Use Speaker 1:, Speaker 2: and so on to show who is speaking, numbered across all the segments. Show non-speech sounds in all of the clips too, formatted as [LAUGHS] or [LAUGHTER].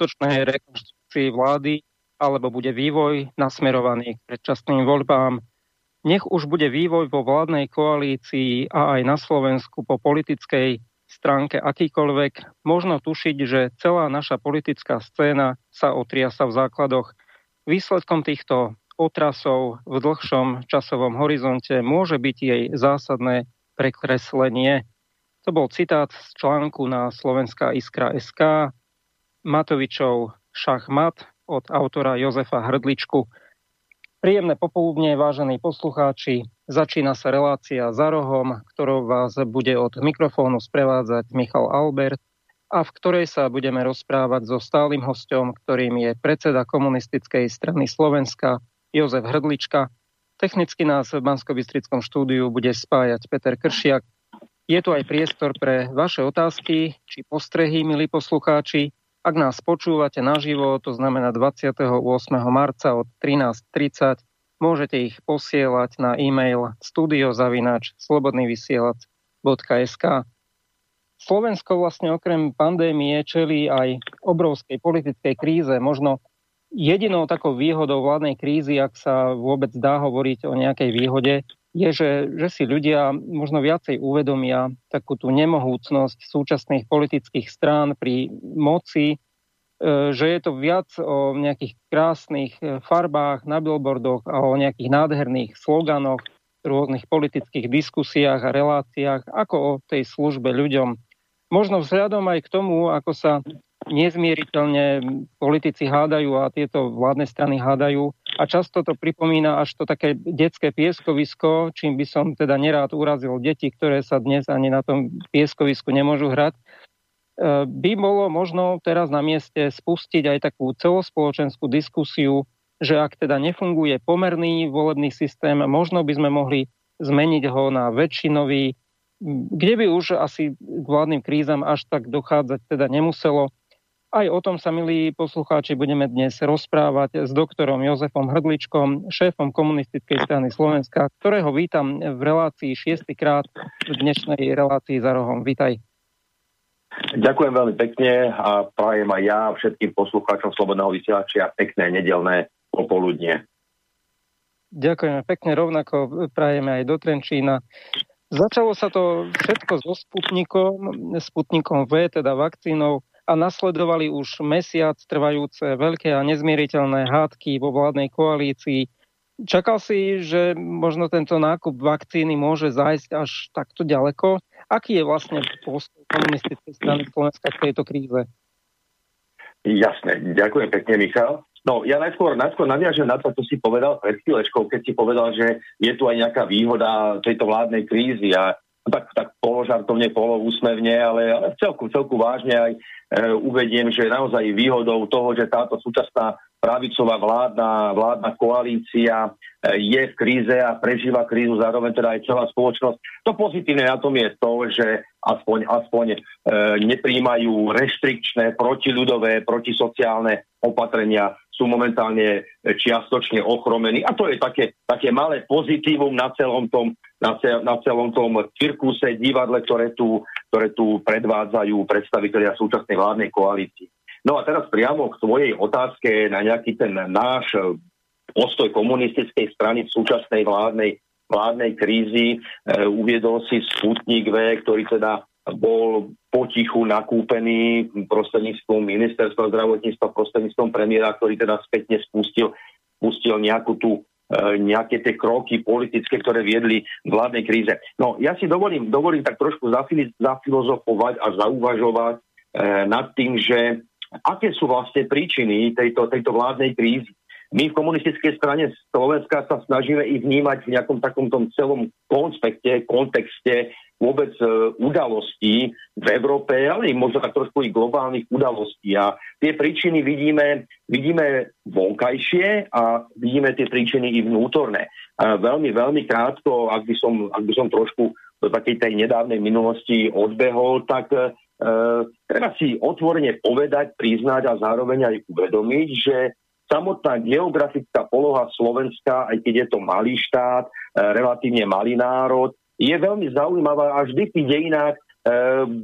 Speaker 1: skutočnej rekonštrukcii vlády, alebo bude vývoj nasmerovaný k predčasným voľbám. Nech už bude vývoj vo vládnej koalícii a aj na Slovensku po politickej stránke akýkoľvek, možno tušiť, že celá naša politická scéna sa otriasa v základoch. Výsledkom týchto otrasov v dlhšom časovom horizonte môže byť jej zásadné prekreslenie. To bol citát z článku na Slovenská iskra SK Matovičov šachmat od autora Jozefa Hrdličku. Príjemné popoludne, vážení poslucháči. Začína sa relácia za rohom, ktorou vás bude od mikrofónu sprevádzať Michal Albert a v ktorej sa budeme rozprávať so stálym hostom, ktorým je predseda komunistickej strany Slovenska Jozef Hrdlička. Technicky nás v bansko štúdiu bude spájať Peter Kršiak. Je tu aj priestor pre vaše otázky či postrehy, milí poslucháči. Ak nás počúvate naživo, to znamená 28. marca od 13.30, môžete ich posielať na e-mail studiozavinač slobodnyvysielac.sk Slovensko vlastne okrem pandémie čelí aj obrovskej politickej kríze. Možno jedinou takou výhodou vládnej krízy, ak sa vôbec dá hovoriť o nejakej výhode, je, že, že si ľudia možno viacej uvedomia takú tú nemohúcnosť súčasných politických strán pri moci, e, že je to viac o nejakých krásnych e, farbách na billboardoch a o nejakých nádherných sloganoch, rôznych politických diskusiách a reláciách, ako o tej službe ľuďom. Možno vzhľadom aj k tomu, ako sa nezmieriteľne politici hádajú a tieto vládne strany hádajú, a často to pripomína až to také detské pieskovisko, čím by som teda nerád urazil deti, ktoré sa dnes ani na tom pieskovisku nemôžu hrať. E, by bolo možno teraz na mieste spustiť aj takú celospoločenskú diskusiu, že ak teda nefunguje pomerný volebný systém, možno by sme mohli zmeniť ho na väčšinový, kde by už asi k vládnym krízam až tak dochádzať teda nemuselo. Aj o tom sa, milí poslucháči, budeme dnes rozprávať s doktorom Jozefom Hrdličkom, šéfom komunistickej strany Slovenska, ktorého vítam v relácii šiestýkrát v dnešnej relácii za rohom. Vítaj.
Speaker 2: Ďakujem veľmi pekne a prajem aj ja všetkým poslucháčom Slobodného vysielačia pekné nedelné popoludne.
Speaker 1: Ďakujeme pekne, rovnako prajeme aj do Trenčína. Začalo sa to všetko so Sputnikom, Sputnikom V, teda vakcínou a nasledovali už mesiac trvajúce veľké a nezmieriteľné hádky vo vládnej koalícii. Čakal si, že možno tento nákup vakcíny môže zájsť až takto ďaleko? Aký je vlastne postoj komunistickej strany Slovenska k tejto kríze?
Speaker 2: Jasné, ďakujem pekne, Michal. No, ja najskôr, najskôr naviažem na to, čo si povedal pred chvíľečkou, keď si povedal, že je tu aj nejaká výhoda tejto vládnej krízy a tak, tak položartovne, poloúsmevne, ale, ale celku, celku vážne aj E, uvediem, že naozaj výhodou toho, že táto súčasná pravicová vládna, vládna koalícia e, je v kríze a prežíva krízu, zároveň teda aj celá spoločnosť. To pozitívne na tom je to, že aspoň, aspoň e, nepríjmajú reštrikčné, protiľudové, protisociálne opatrenia, sú momentálne čiastočne ochromení. A to je také, také malé pozitívum na celom tom na, cel, na celom tom cirkuse, divadle, ktoré tu, ktoré tu predvádzajú predstavitelia súčasnej vládnej koalície. No a teraz priamo k tvojej otázke na nejaký ten náš postoj komunistickej strany v súčasnej vládnej, vládnej krízi. E, uviedol si Sputnik V, ktorý teda bol potichu nakúpený prostredníctvom ministerstva zdravotníctva, prostredníctvom premiéra, ktorý teda spätne spustil, spustil nejakú tú E, nejaké tie kroky politické, ktoré viedli vládnej kríze. No ja si dovolím, dovolím tak trošku zafilozofovať a zauvažovať e, nad tým, že aké sú vlastne príčiny tejto, tejto vládnej krízy. My v komunistickej strane Slovenska sa snažíme ich vnímať v nejakom takom tom celom konspekte, kontexte vôbec e, udalostí v Európe, ale i možno tak trošku i globálnych udalostí. A tie príčiny vidíme, vidíme vonkajšie a vidíme tie príčiny i vnútorné. A veľmi, veľmi krátko, ak by som, ak by som trošku do takej tej nedávnej minulosti odbehol, tak e, treba si otvorene povedať, priznať a zároveň aj uvedomiť, že samotná geografická poloha Slovenska, aj keď je to malý štát, e, relatívne malý národ, je veľmi zaujímavá a vždy v tých dejinách e,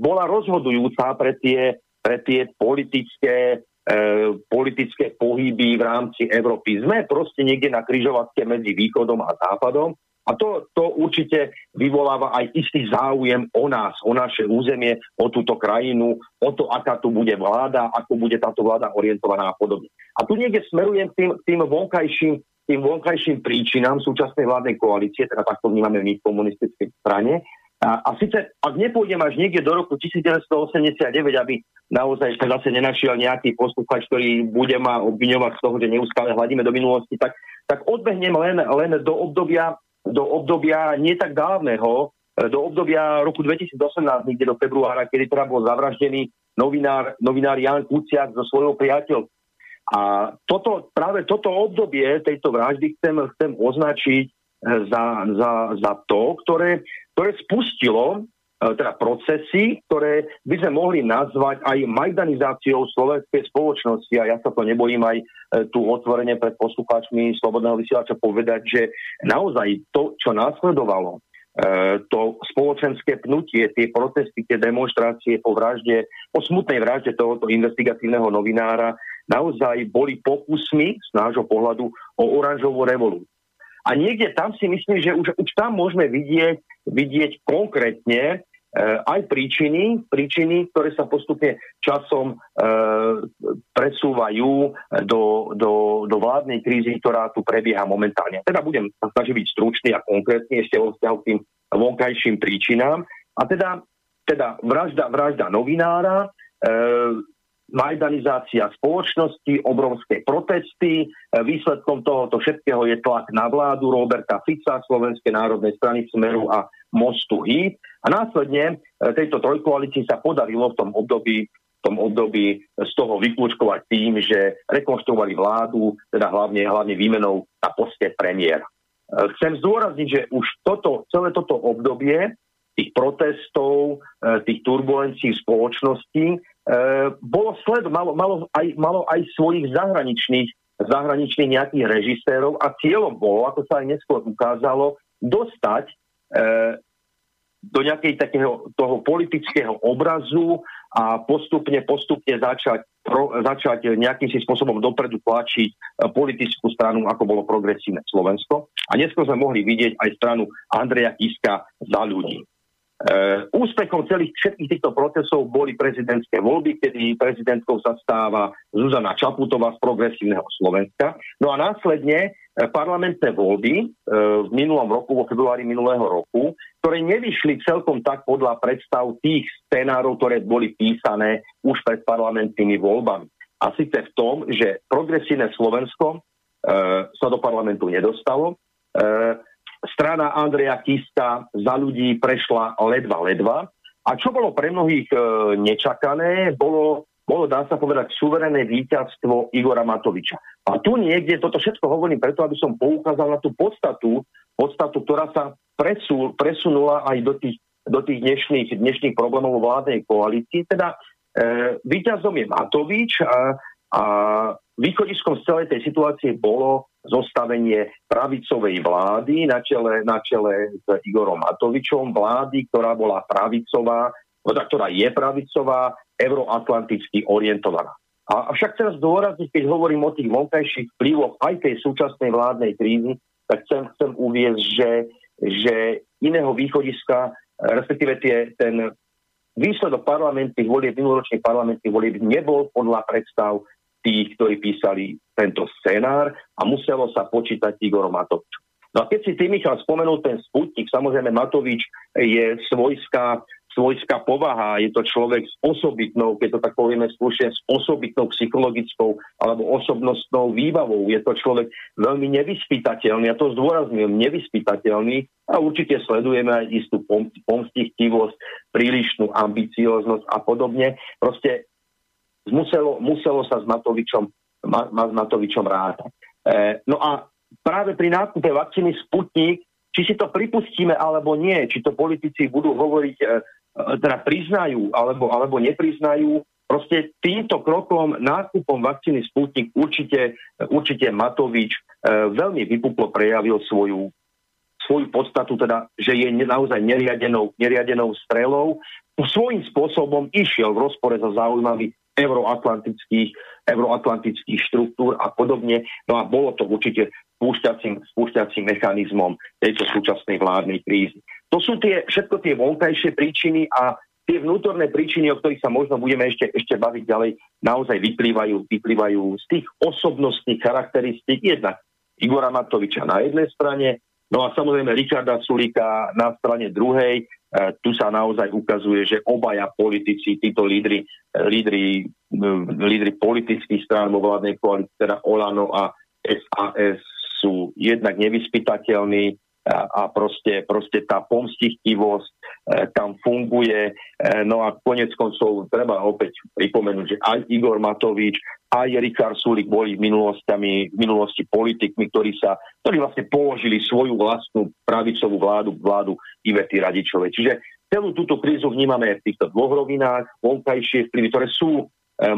Speaker 2: bola rozhodujúca pre tie, pre tie politické, e, politické pohyby v rámci Európy. Sme proste niekde na kryžovatke medzi východom a západom a to, to určite vyvoláva aj istý záujem o nás, o naše územie, o túto krajinu, o to, aká tu bude vláda, ako bude táto vláda orientovaná a podobne. A tu niekde smerujem tým, tým vonkajším tým vonkajším príčinám súčasnej vládnej koalície, teda takto vnímame my v komunistickej strane. A, a síce, ak nepôjdem až niekde do roku 1989, aby naozaj sa zase nenašiel nejaký posluchač, ktorý bude ma obviňovať z toho, že neustále hľadíme do minulosti, tak, tak odbehnem len, len do obdobia do obdobia nie tak dávneho, do obdobia roku 2018, niekde do februára, kedy teda bol zavraždený novinár, novinár Jan Kuciak so svojou priateľ. A toto, práve toto obdobie tejto vraždy chcem, chcem označiť e, za, za, za to, ktoré, ktoré spustilo E, teda procesy, ktoré by sme mohli nazvať aj majdanizáciou slovenskej spoločnosti. A ja sa to nebojím aj e, tu otvorene pred poslucháčmi Slobodného vysielača povedať, že naozaj to, čo následovalo, to spoločenské pnutie, tie protesty, tie demonstrácie po vražde, po smutnej vražde tohoto investigatívneho novinára, naozaj boli pokusmi z nášho pohľadu o oranžovú revolúciu. A niekde tam si myslím, že už, už tam môžeme vidieť, vidieť konkrétne e, aj príčiny, príčiny, ktoré sa postupne časom e, presúvajú do, do, do vládnej krízy, ktorá tu prebieha momentálne. Teda budem sa snažiť byť stručný a konkrétny ešte vo vzťahu k tým vonkajším príčinám. A teda, teda vražda, vražda novinára, e, majdanizácia spoločnosti, obrovské protesty. E, výsledkom tohoto všetkého je tlak na vládu Roberta Fica, Slovenskej národnej strany Smeru a Mostu Híd. A následne e, tejto trojkoalícii sa podarilo v tom období tom období z toho vyklúčkovať tým, že rekonštruovali vládu, teda hlavne, hlavne výmenou na poste premiér. E, chcem zdôrazniť, že už toto, celé toto obdobie tých protestov, tých turbulencií v spoločnosti bolo sled, malo, malo, aj, malo aj svojich zahraničných, zahraničných nejakých režisérov a cieľom bolo, ako sa aj neskôr ukázalo, dostať e, do nejakej takého toho politického obrazu a postupne, postupne začať, pro, začať nejakým si spôsobom dopredu tlačiť e, politickú stranu, ako bolo progresívne Slovensko. A neskôr sme mohli vidieť aj stranu Andreja Kiska za ľudí. E, úspechom celých všetkých týchto procesov boli prezidentské voľby, kedy prezidentkou sa stáva Zuzana Čaputová z progresívneho Slovenska. No a následne e, parlamentné voľby e, v minulom roku, vo februári minulého roku, ktoré nevyšli celkom tak podľa predstav tých scenárov, ktoré boli písané už pred parlamentnými voľbami. A síce v tom, že progresívne Slovensko sa do parlamentu nedostalo, strana Andreja Kiska za ľudí prešla ledva, ledva. A čo bolo pre mnohých e, nečakané, bolo, bolo, dá sa povedať, suverené víťazstvo Igora Matoviča. A tu niekde, toto všetko hovorím preto, aby som poukázal na tú podstatu, podstatu, ktorá sa presul, presunula aj do tých, do tých dnešných, dnešných problémov vládnej koalícii. Teda e, víťazom je Matovič a, a východiskom z celej tej situácie bolo zostavenie pravicovej vlády na čele, na čele s Igorom Matovičom, vlády, ktorá bola pravicová, ktorá je pravicová, euroatlanticky orientovaná. A však chcem zdôrazniť, keď hovorím o tých vonkajších vplyvoch aj tej súčasnej vládnej krízy, tak chcem, chcem uviezť, že, že iného východiska, respektíve tie, ten výsledok parlamentných volieb, minuloročných parlamentných volieb nebol podľa predstav tých, ktorí písali tento scenár a muselo sa počítať Igor Matovič. No a keď si ty, Michal, spomenul ten sputnik, samozrejme Matovič je svojská, svojská povaha, je to človek s osobitnou, keď to tak povieme slušne, s osobitnou psychologickou alebo osobnostnou výbavou. Je to človek veľmi nevyspytateľný, ja to zdôrazňujem, nevyspytateľný a určite sledujeme aj istú pomstichtivosť, prílišnú ambicioznosť a podobne. Proste muselo, muselo sa s Matovičom, ma, ma, s Matovičom rátať. E, no a práve pri nákupe vakcíny Sputnik, či si to pripustíme alebo nie, či to politici budú hovoriť, e, e teda priznajú alebo, alebo nepriznajú, proste týmto krokom, nákupom vakcíny Sputnik určite, určite Matovič e, veľmi vypuplo prejavil svoju, svoju podstatu, teda, že je naozaj neriadenou, neriadenou strelou, svojím spôsobom išiel v rozpore so záujmami euroatlantických, euroatlantických štruktúr a podobne. No a bolo to určite spúšťacím, spúšťacím mechanizmom tejto súčasnej vládnej krízy. To sú tie, všetko tie vonkajšie príčiny a tie vnútorné príčiny, o ktorých sa možno budeme ešte, ešte baviť ďalej, naozaj vyplývajú, vyplývajú z tých osobnostných charakteristík jednak Igora Matoviča na jednej strane, no a samozrejme Richarda Sulika na strane druhej. E, tu sa naozaj ukazuje, že obaja politici, títo lídry, lídry, lídry politických strán vo vládnej koalícii, teda Olano a SAS, sú jednak nevyspytateľní, a proste, proste tá pomstichtivosť e, tam funguje. E, no a konec koncov treba opäť pripomenúť, že aj Igor Matovič, aj Richard Sulik boli v, v minulosti politikmi, ktorí sa, ktorí vlastne položili svoju vlastnú pravicovú vládu, vládu Ivety Radičovej. Čiže celú túto krízu vnímame v týchto dvoch rovinách, vonkajšie vplyvy, ktoré sú e,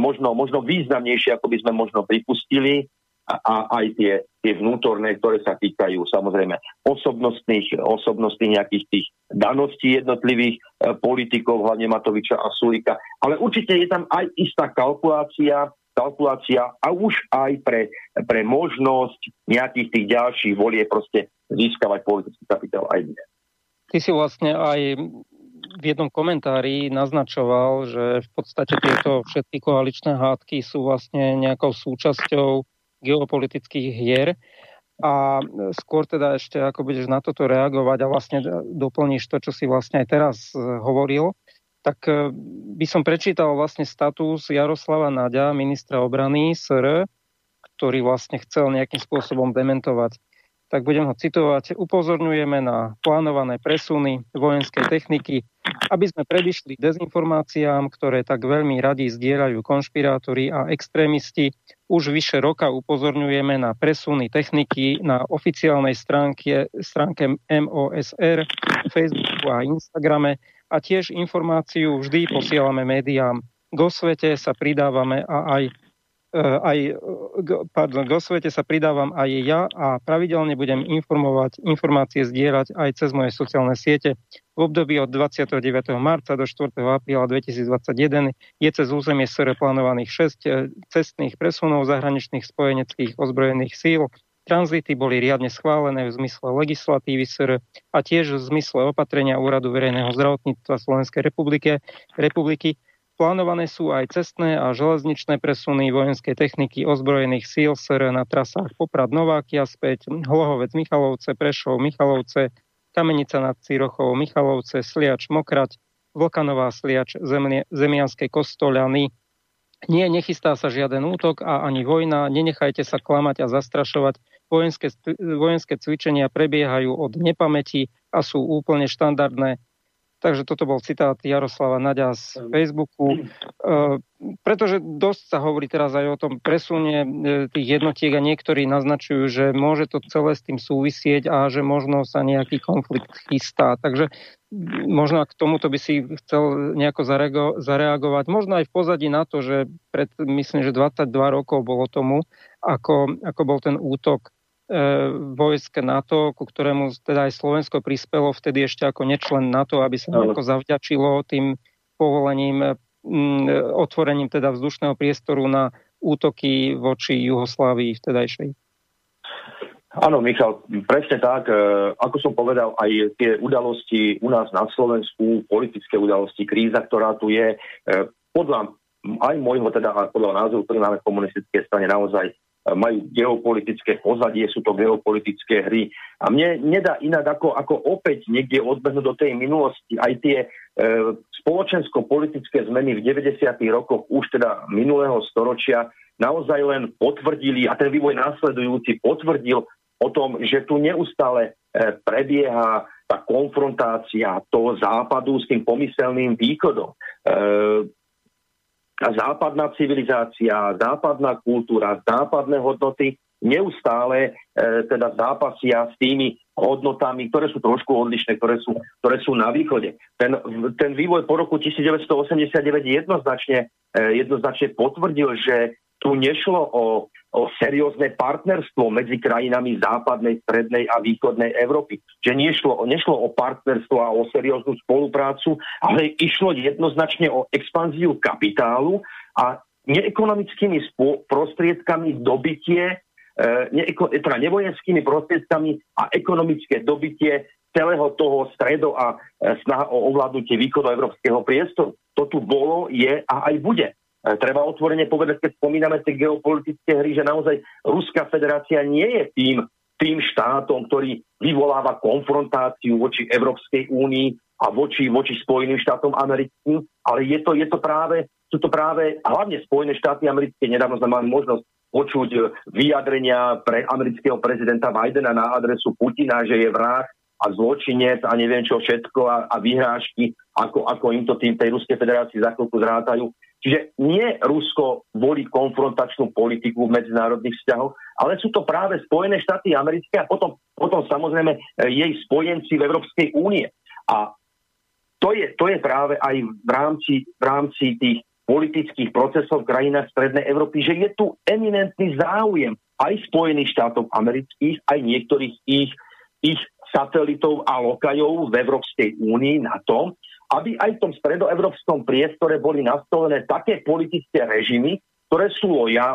Speaker 2: možno, možno významnejšie, ako by sme možno pripustili, a aj tie, tie vnútorné, ktoré sa týkajú samozrejme osobnostných, osobnostných nejakých tých daností jednotlivých e, politikov, hlavne Matoviča a Sulika. Ale určite je tam aj istá kalkulácia, kalkulácia a už aj pre, pre možnosť nejakých tých ďalších volie proste získavať politický kapitál aj dnes.
Speaker 1: Ty si vlastne aj v jednom komentári naznačoval, že v podstate tieto všetky koaličné hádky sú vlastne nejakou súčasťou geopolitických hier. A skôr teda ešte, ako budeš na toto reagovať a vlastne doplníš to, čo si vlastne aj teraz e, hovoril, tak e, by som prečítal vlastne status Jaroslava Naďa, ministra obrany SR, ktorý vlastne chcel nejakým spôsobom dementovať tak budem ho citovať. Upozorňujeme na plánované presuny vojenskej techniky, aby sme predišli dezinformáciám, ktoré tak veľmi radi zdieľajú konšpirátori a extrémisti. Už vyše roka upozorňujeme na presuny techniky na oficiálnej stránke, stránke MOSR, Facebooku a Instagrame a tiež informáciu vždy posielame médiám. Go svete sa pridávame a aj aj, e, pardon, k osvete sa pridávam aj ja a pravidelne budem informovať, informácie zdieľať aj cez moje sociálne siete. V období od 29. marca do 4. apríla 2021 je cez územie SR plánovaných 6 e, cestných presunov zahraničných spojeneckých ozbrojených síl. Tranzity boli riadne schválené v zmysle legislatívy SR a tiež v zmysle opatrenia Úradu verejného zdravotníctva Slovenskej republiky, republiky Plánované sú aj cestné a železničné presuny vojenskej techniky ozbrojených síl SR na trasách Poprad Novákia späť, Hlohovec Michalovce, Prešov Michalovce, Kamenica nad Cirochou Michalovce, Sliač Mokrať, Vlkanová Sliač Zemlie, Zemianskej Kostoľany. Nie, nechystá sa žiaden útok a ani vojna, nenechajte sa klamať a zastrašovať. Vojenské, vojenské cvičenia prebiehajú od nepamäti a sú úplne štandardné. Takže toto bol citát Jaroslava Naďa z Facebooku. E, pretože dosť sa hovorí teraz aj o tom presunie e, tých jednotiek a niektorí naznačujú, že môže to celé s tým súvisieť a že možno sa nejaký konflikt chystá. Takže možno k tomuto by si chcel nejako zareagovať. Možno aj v pozadí na to, že pred, myslím, že 22 rokov bolo tomu, ako, ako bol ten útok vojsk NATO, ku ktorému teda aj Slovensko prispelo vtedy ešte ako nečlen NATO, aby sa nejako zavďačilo tým povolením, otvorením teda vzdušného priestoru na útoky voči Juhoslávii vtedajšej.
Speaker 2: Áno, Michal, presne tak. E, ako som povedal, aj tie udalosti u nás na Slovensku, politické udalosti, kríza, ktorá tu je, e, podľa aj môjho teda podľa názoru, ktorý máme v komunistickej strane, naozaj majú geopolitické pozadie, sú to geopolitické hry. A mne nedá inak ako, ako opäť niekde odbehnúť do tej minulosti aj tie e, spoločensko-politické zmeny v 90. rokoch už teda minulého storočia naozaj len potvrdili a ten vývoj následujúci potvrdil o tom, že tu neustále e, prebieha tá konfrontácia toho západu s tým pomyselným východom. E, západná civilizácia, západná kultúra, západné hodnoty neustále e, teda zápasia s tými hodnotami, ktoré sú trošku odlišné, ktoré sú, ktoré sú na východe. Ten, ten vývoj po roku 1989 jednoznačne, e, jednoznačne potvrdil, že tu nešlo o o seriózne partnerstvo medzi krajinami západnej, strednej a východnej Európy. Že nešlo, nešlo o partnerstvo a o serióznu spoluprácu, ale išlo jednoznačne o expanziu kapitálu a neekonomickými prostriedkami dobitie, e, neeko, teda nevojenskými prostriedkami a ekonomické dobitie celého toho stredo a e, snaha o ovládnutie východoevropského priestoru. To tu bolo, je a aj bude. E, treba otvorene povedať, keď spomíname tie geopolitické hry, že naozaj Ruská federácia nie je tým, tým štátom, ktorý vyvoláva konfrontáciu voči Európskej únii a voči, voči Spojeným štátom americkým, ale je to, je to práve sú to práve hlavne Spojené štáty americké. Nedávno sme mali možnosť počuť vyjadrenia pre amerického prezidenta Bidena na adresu Putina, že je vrah a zločinec a neviem čo všetko a, a vyhrážky, ako, ako im to tým tej Ruskej federácii za chvíľku zrátajú. Čiže nie Rusko volí konfrontačnú politiku v medzinárodných vzťahoch, ale sú to práve Spojené štáty americké a potom, potom samozrejme e, jej spojenci v Európskej únie. A to je, to je práve aj v rámci, v rámci tých politických procesov v krajinách Strednej Európy, že je tu eminentný záujem aj Spojených štátov amerických, aj niektorých ich, ich satelitov a lokajov v Európskej únii na tom, aby aj v tom stredoevropskom priestore boli nastolené také politické režimy, ktoré sú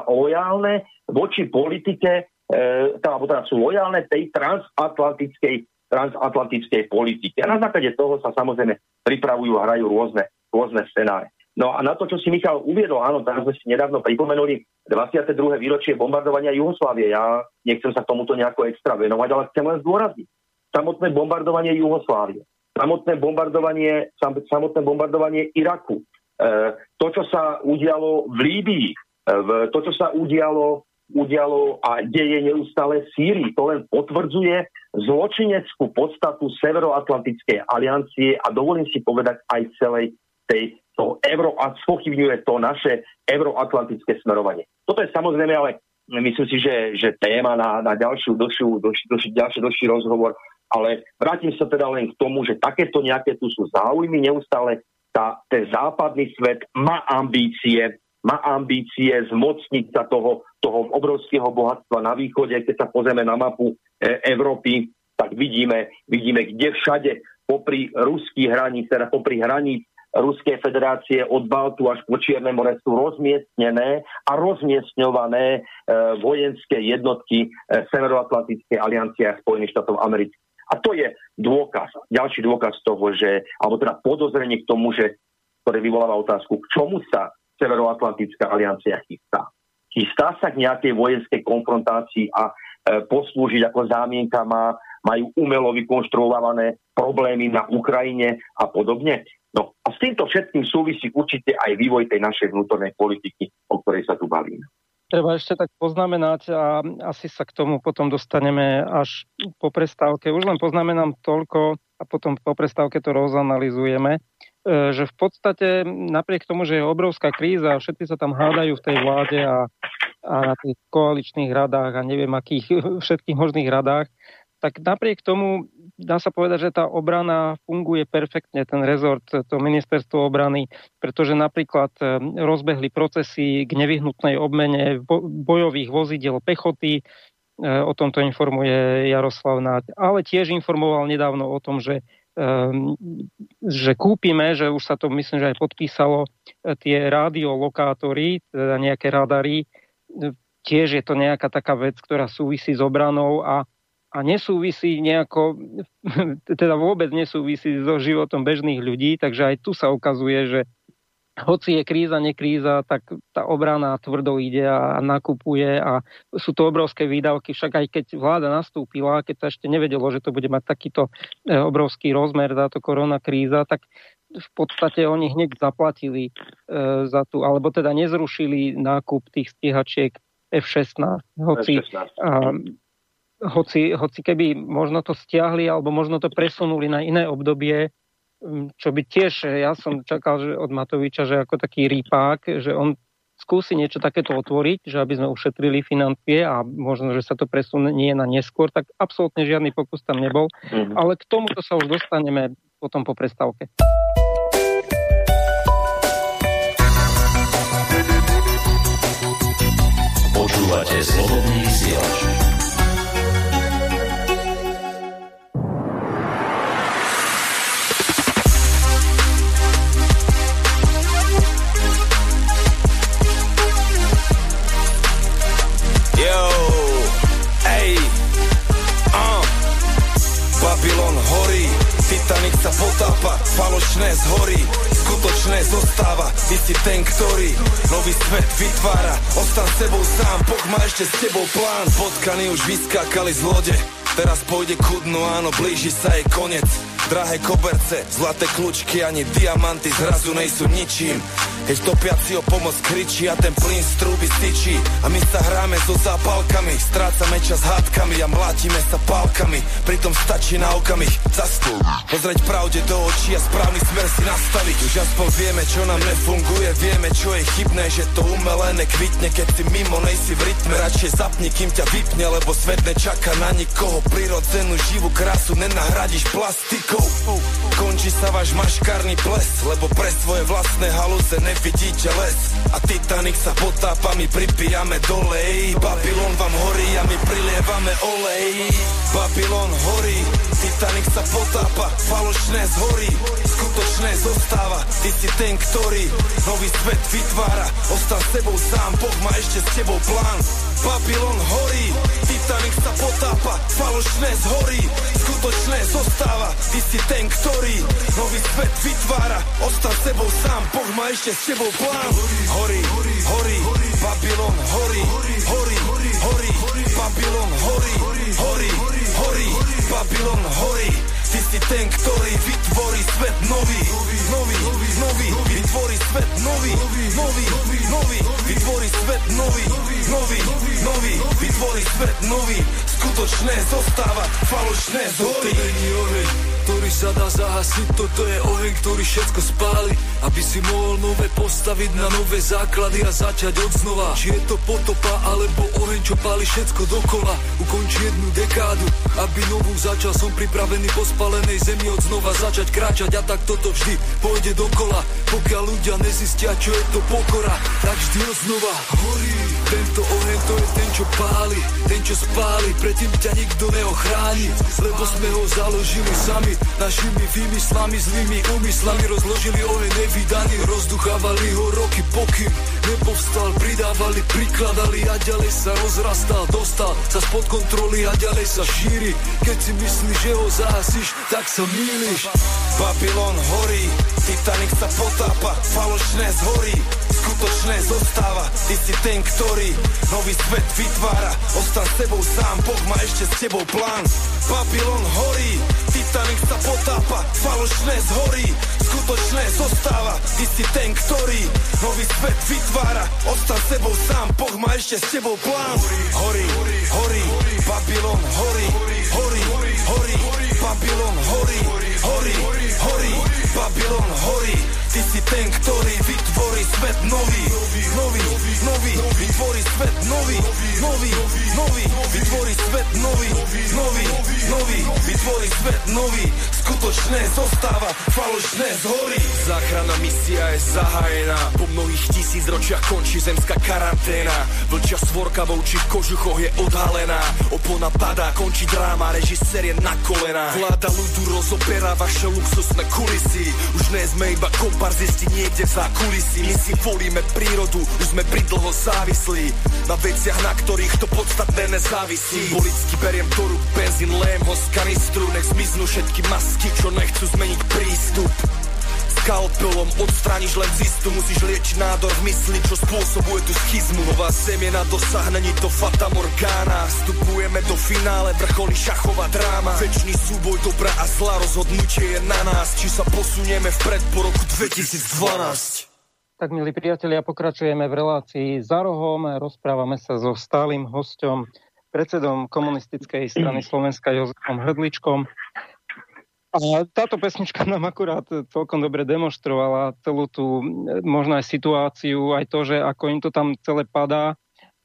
Speaker 2: lojálne voči politike, e, teda, sú lojálne tej transatlantickej, transatlantickej politike. A na základe toho sa samozrejme pripravujú a hrajú rôzne, rôzne scenáre. No a na to, čo si Michal uviedol, áno, tam sme si nedávno pripomenuli 22. výročie bombardovania Juhoslávie. Ja nechcem sa tomuto nejako extra venovať, ale chcem len zdôrazniť. Samotné bombardovanie Juhoslávie, samotné bombardovanie, samotné bombardovanie Iraku, e, to, čo sa udialo v Líbii, e, to, čo sa udialo, udialo a deje neustále v Sýrii, to len potvrdzuje zločineckú podstatu Severoatlantickej aliancie a dovolím si povedať aj celej tej to euro a spochybňuje to naše euroatlantické smerovanie. Toto je samozrejme ale myslím si, že, že téma na, na ďalšiu, dlhšiu, dlhší, dlhší, ďalší, dlhší rozhovor, ale vrátim sa teda len k tomu, že takéto nejaké tu sú záujmy neustále, tá, ten západný svet má ambície, má ambície zmocniť sa toho, toho obrovského bohatstva na východe. Keď sa pozrieme na mapu e, Európy, tak vidíme, vidíme, kde všade popri ruských hraníc, teda popri hraníc Ruskej federácie od Baltu až po Čierne more sú rozmiestnené a rozmiestňované e, vojenské jednotky e, Severoatlantickej aliancie a Spojených štátov amerických. A to je dôkaz, ďalší dôkaz toho, že, alebo teda podozrenie k tomu, že, ktoré vyvoláva otázku, k čomu sa Severoatlantická aliancia chystá. Chystá sa k nejakej vojenskej konfrontácii a e, poslúžiť ako zámienka má, majú umelo vykonštruované problémy na Ukrajine a podobne. No a s týmto všetkým súvisí určite aj vývoj tej našej vnútornej politiky, o ktorej sa tu bavíme.
Speaker 1: Treba ešte tak poznamenať a asi sa k tomu potom dostaneme až po prestávke. Už len poznamenám toľko a potom po prestávke to rozanalizujeme, e, že v podstate napriek tomu, že je obrovská kríza a všetci sa tam hádajú v tej vláde a, a na tých koaličných radách a neviem akých [LAUGHS] všetkých možných radách, tak napriek tomu dá sa povedať, že tá obrana funguje perfektne, ten rezort, to ministerstvo obrany, pretože napríklad e, rozbehli procesy k nevyhnutnej obmene bojových vozidel pechoty, e, o tomto informuje Jaroslav Náď, ale tiež informoval nedávno o tom, že e, že kúpime, že už sa to myslím, že aj podpísalo, tie rádiolokátory, teda nejaké radary, tiež je to nejaká taká vec, ktorá súvisí s obranou a a nesúvisí nejako, [LAUGHS] teda vôbec nesúvisí so životom bežných ľudí, takže aj tu sa ukazuje, že hoci je kríza, nekríza, tak tá obrana tvrdo ide a nakupuje a sú to obrovské výdavky, však aj keď vláda nastúpila, keď sa ešte nevedelo, že to bude mať takýto e, obrovský rozmer táto korona kríza, tak v podstate oni hneď zaplatili e, za tú, alebo teda nezrušili nákup tých stíhačiek F-16. Hoci, F-16. Hoci, hoci keby možno to stiahli alebo možno to presunuli na iné obdobie, čo by tiež, ja som čakal že od Matoviča, že ako taký rýpák, že on skúsi niečo takéto otvoriť, že aby sme ušetrili financie a možno, že sa to presunie na neskôr, tak absolútne žiadny pokus tam nebol. Mm-hmm. Ale k tomuto sa už dostaneme potom po prestávke.
Speaker 3: Počúvate slobodný vysielač.
Speaker 4: Potápa, falošné zhorí, skutočné zostáva, ty si ten, ktorý nový svet vytvára, ostan sebou sám, Boh má ešte s tebou plán, potkany už vyskákali z lode, teraz pôjde kudno, áno, blíži sa jej konec, drahé koberce, zlaté kľúčky ani diamanty zrazu nejsú ničím, keď topiaci o pomoc kričí a ten plyn z trúby styčí A my sa hráme so zápalkami Strácame čas hádkami a mlátime sa pálkami. Pritom stačí na okamih zastav Pozrieť pravde do očí a správny smer si nastaviť. Už aspoň vieme, čo nám nefunguje Vieme, čo je chybné, že to umelé nekvitne Keď si mimo, nejsi v rytme. Radšej zapni, kým ťa vypne Lebo svet nečaká na nikoho. Prirodzenú živú krásu nenahradíš plastikou. Končí sa váš maškarný ples Lebo pre svoje vlastné halúze nevidíte les A Titanic sa potápa, my pripijame dolej Babylon vám horí a my prilievame olej. Babylon horí, Titanic sa potápa Falošné zhorí, skutočné zostáva Ty si ten, ktorý nový svet vytvára. Ostan sebou sám, Boh má ešte s tebou plán. Babylon horí, Titanic sa potápa Falošné zhorí, skutočné zostáva Ty si ten, ktorý nový svet vytvára. Ostan sebou sám, Boh má ešte s tebou plán. Horí, horí, Babylon horí, horí, horí, Babylon horí, horí, horí, Babylon horí Ty si ten, ktorý vytvorí svet nový, nový, nový, vytvorí svet nový, nový, nový, vytvorí svet nový, nový, nový, vytvorí svet nový, skutočné zostáva, falošné zhorí
Speaker 5: ktorý sa dá zahasiť, toto je oheň, ktorý všetko spáli, aby si mohol nové postaviť na nové základy a začať od znova. Či je to potopa, alebo oheň, čo páli všetko dokola, ukončí jednu dekádu, aby novú začal, som pripravený po spalenej zemi od znova začať kráčať a tak toto vždy pôjde dokola, pokiaľ ľudia nezistia, čo je to pokora, tak vždy od znova horí. Tento oheň to je ten, čo páli, ten, čo spáli, predtým ťa nikto neochráni, lebo sme ho založili sami. Našimi vymyslami, zlými úmyslami Rozložili oheň nevydaný. Rozduchávali ho roky pokým Nepovstal, pridávali, prikladali A ďalej sa rozrastal, dostal Sa spod kontroly a ďalej sa šíri. Keď si myslíš, že ho zahasíš Tak sa mýliš.
Speaker 4: Babylon horí Titanic sa potápa, falošné zhorí skutočné zostáva. Ty si ten, ktorý nový svet vytvára. Ostan s sebou sám, Boh má ešte s tebou plán. Babylon horí, Titanic sa potápa Falošné zhorí, skutočné zostáva Ty si ten, ktorý nový svet vytvára. Ostan s sebou sám, Boh má ešte s tebou plán. Horí, horí, Babylon horí, horí, horí, Babylon horí, horí, horí, Babylon horí Ty si ten, ktorý vytvorí svet nový, nový, nový, vytvorí svet nový, nový, nový, vytvorí svet nový, nový, nový, vytvorí svet nový, skutočné zostáva, falošné zhorí.
Speaker 6: Záchrana misia je zahájená, po mnohých tisíc ročiach končí zemská karanténa, vlčia svorka vo očích kožuchoch je odhalená, opona padá, končí dráma, režisér je na kolená, vláda ľudu rozoberá vaše luxusné kulisy, už nie sme iba kompa pár zistí niekde za kulisy. My si volíme prírodu, už sme pridlho závislí. Na veciach, na ktorých to podstatné nezávisí. Symbolicky beriem rúk benzín, lém ho z kanistru. Nech zmiznú všetky masky, čo nechcú zmeniť prístup Skalpelom odstrániš len zistu Musíš liečiť nádor v mysli, čo spôsobuje tú schizmu. Nová semena dosahne to Fata Morgana. Vstupujeme do finále, vrcholí šachová dráma. Večný súboj dobrá a zlá rozhodnutie je na nás. Či sa posunieme vpred po roku 2012
Speaker 1: tak, milí priatelia, pokračujeme v relácii za rohom. Rozprávame sa so stálym hostom, predsedom komunistickej strany Slovenska Jozefom Hrdličkom. Táto pesnička [LAUGHS] nám akurát celkom dobre demonstrovala celú tú možno aj situáciu, aj to, že ako im to tam celé padá.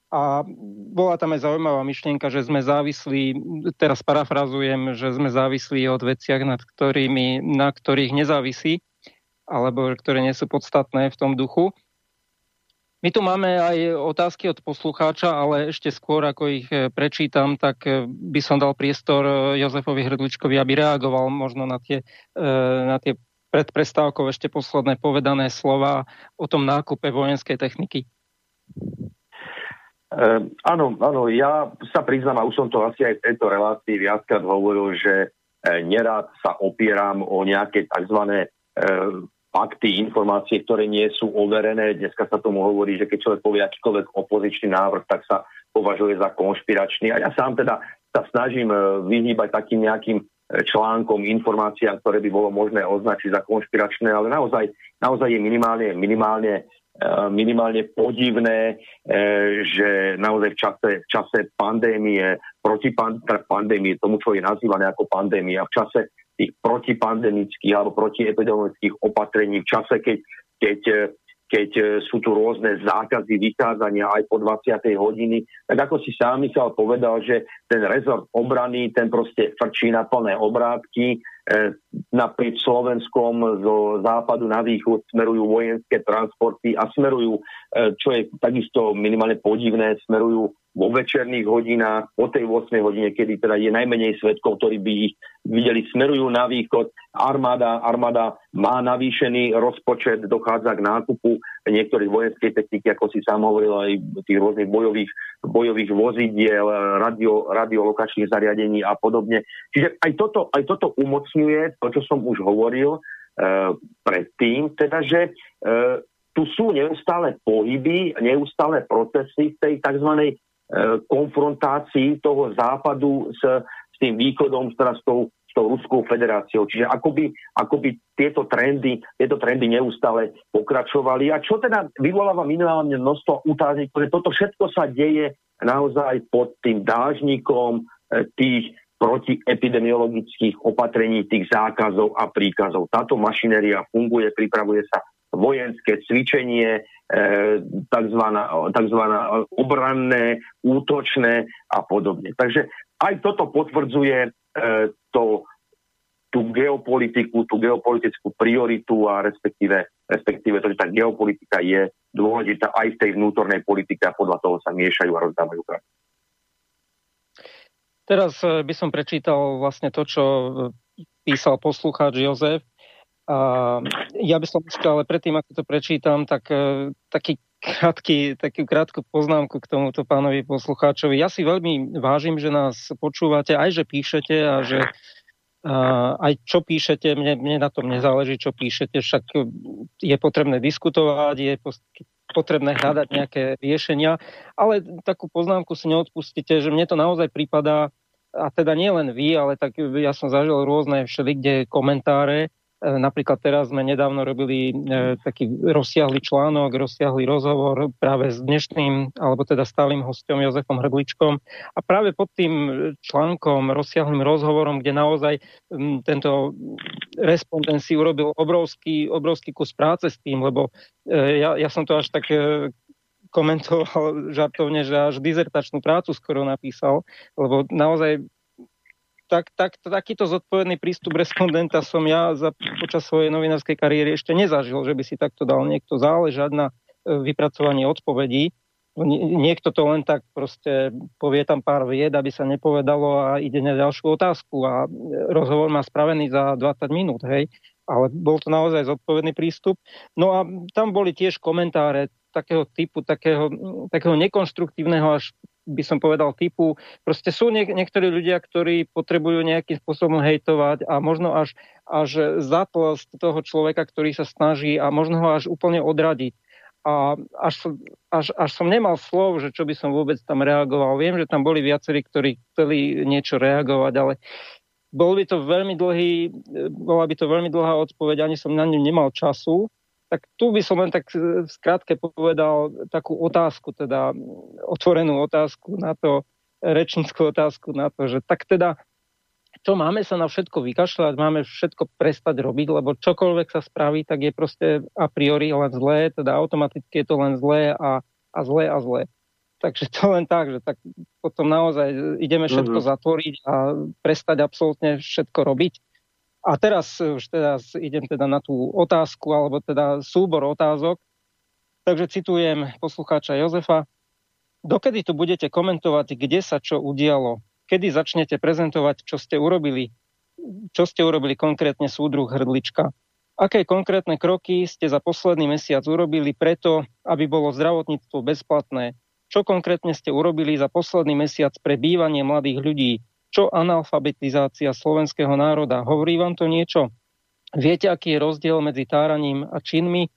Speaker 1: A bola tam aj zaujímavá myšlienka, že sme závislí, teraz parafrazujem, že sme závislí od veciach, nad ktorými, na ktorých nezávisí, alebo ktoré nie sú podstatné v tom duchu. My tu máme aj otázky od poslucháča, ale ešte skôr, ako ich e, prečítam, tak e, by som dal priestor e, Jozefovi Hrdličkovi, aby reagoval možno na tie, na tie pred ešte posledné povedané slova o tom nákupe vojenskej techniky.
Speaker 2: Uh, áno, áno, ja sa priznám, a už som to asi aj v tejto relácii viackrát hovoril, že nerad sa opieram o nejaké tzv. Fakty, informácie, ktoré nie sú overené. Dneska sa tomu hovorí, že keď človek povie akýkoľvek opozičný návrh, tak sa považuje za konšpiračný. A ja sám teda sa snažím e, vyhýbať takým nejakým e, článkom, informáciám, ktoré by bolo možné označiť za konšpiračné, ale naozaj, naozaj je minimálne, minimálne, e, minimálne podivné, že naozaj v čase, v čase pandémie, proti pandémie, tomu, čo je nazývané ako pandémia, v čase tých protipandemických alebo protiepidemických opatrení v čase, keď, keď, keď sú tu rôzne zákazy vychádzania aj po 20. hodiny, tak ako si sám Michal povedal, že ten rezort obrany, ten proste frčí na plné obrátky, e, naprieč Slovenskom zo západu na východ smerujú vojenské transporty a smerujú, čo je takisto minimálne podivné, smerujú vo večerných hodinách, po tej 8 hodine, kedy teda je najmenej svetkov, ktorí by ich videli, smerujú na východ. Armáda, armáda má navýšený rozpočet, dochádza k nákupu niektorých vojenskej techniky, ako si sám hovoril, aj tých rôznych bojových, bojových vozidiel, radio, radiolokačných zariadení a podobne. Čiže aj toto, aj toto umocňuje to, čo som už hovoril e, predtým, teda, že e, tu sú neustále pohyby, neustále procesy v tej tzv. E, konfrontácii toho západu s, s tým východom, teda s tou, s tou Ruskou federáciou. Čiže akoby, akoby tieto, trendy, tieto trendy neustále pokračovali. A čo teda vyvoláva minimálne množstvo otázek, že toto všetko sa deje naozaj pod tým dážnikom e, tých protiepidemiologických opatrení, tých zákazov a príkazov. Táto mašinéria funguje, pripravuje sa vojenské cvičenie, tzv. tzv. obranné, útočné a podobne. Takže aj toto potvrdzuje e, to, tú geopolitiku, tú geopolitickú prioritu a respektíve, respektíve to, že tá geopolitika je dôležitá aj v tej vnútornej politike a podľa toho sa miešajú a rozdávajú karty.
Speaker 1: Teraz e, by som prečítal vlastne to, čo e, písal poslucháč Jozef a ja by som ešte, ale predtým, ako to prečítam, tak uh, taký krátky, takú krátku poznámku k tomuto pánovi poslucháčovi. Ja si veľmi vážim, že nás počúvate, aj že píšete a že uh, aj čo píšete, mne, mne na tom nezáleží, čo píšete, však je potrebné diskutovať, je potrebné hľadať nejaké riešenia, ale takú poznámku si neodpustíte, že mne to naozaj prípada, a teda nie len vy, ale tak ja som zažil rôzne všelikde komentáre, E, napríklad teraz sme nedávno robili e, taký rozsiahly článok, rozsiahly rozhovor práve s dnešným, alebo teda stálym hostom Jozefom Hrdličkom. A práve pod tým článkom, rozsiahlým rozhovorom, kde naozaj tento respondent si urobil obrovský, obrovský kus práce s tým, lebo e, ja, ja som to až tak komentoval [LAUGHS] žartovne, že až dizertačnú prácu skoro napísal, lebo naozaj tak, tak, takýto zodpovedný prístup respondenta som ja za, počas svojej novinárskej kariéry ešte nezažil, že by si takto dal niekto záležať na e, vypracovanie odpovedí. Niekto to len tak proste povie tam pár vied, aby sa nepovedalo a ide na ďalšiu otázku a e, rozhovor má spravený za 20 minút, hej. Ale bol to naozaj zodpovedný prístup. No a tam boli tiež komentáre takého typu, takého, takého nekonštruktívneho až by som povedal, typu, proste sú niek- niektorí ľudia, ktorí potrebujú nejakým spôsobom hejtovať a možno až, až zatlsť toho človeka, ktorý sa snaží a možno ho až úplne odradiť. A až, až, až som nemal slov, že čo by som vôbec tam reagoval. Viem, že tam boli viacerí, ktorí chceli niečo reagovať, ale bol by to veľmi dlhý, bola by to veľmi dlhá odpoveď, ani som na ňu nemal času tak tu by som len tak skrátke povedal takú otázku, teda otvorenú otázku na to, rečnickú otázku na to, že tak teda čo máme sa na všetko vykašľať, máme všetko prestať robiť, lebo čokoľvek sa spraví, tak je proste a priori len zlé, teda automaticky je to len zlé a, a zlé a zlé. Takže to len tak, že tak potom naozaj ideme všetko mm-hmm. zatvoriť a prestať absolútne všetko robiť. A teraz už teraz idem teda na tú otázku, alebo teda súbor otázok. Takže citujem poslucháča Jozefa. Dokedy tu budete komentovať, kde sa čo udialo? Kedy začnete prezentovať, čo ste urobili? Čo ste urobili konkrétne súdruh Hrdlička? Aké konkrétne kroky ste za posledný mesiac urobili preto, aby bolo zdravotníctvo bezplatné? Čo konkrétne ste urobili za posledný mesiac pre bývanie mladých ľudí? Čo analfabetizácia slovenského národa? Hovorí vám to niečo? Viete, aký je rozdiel medzi táraním a činmi?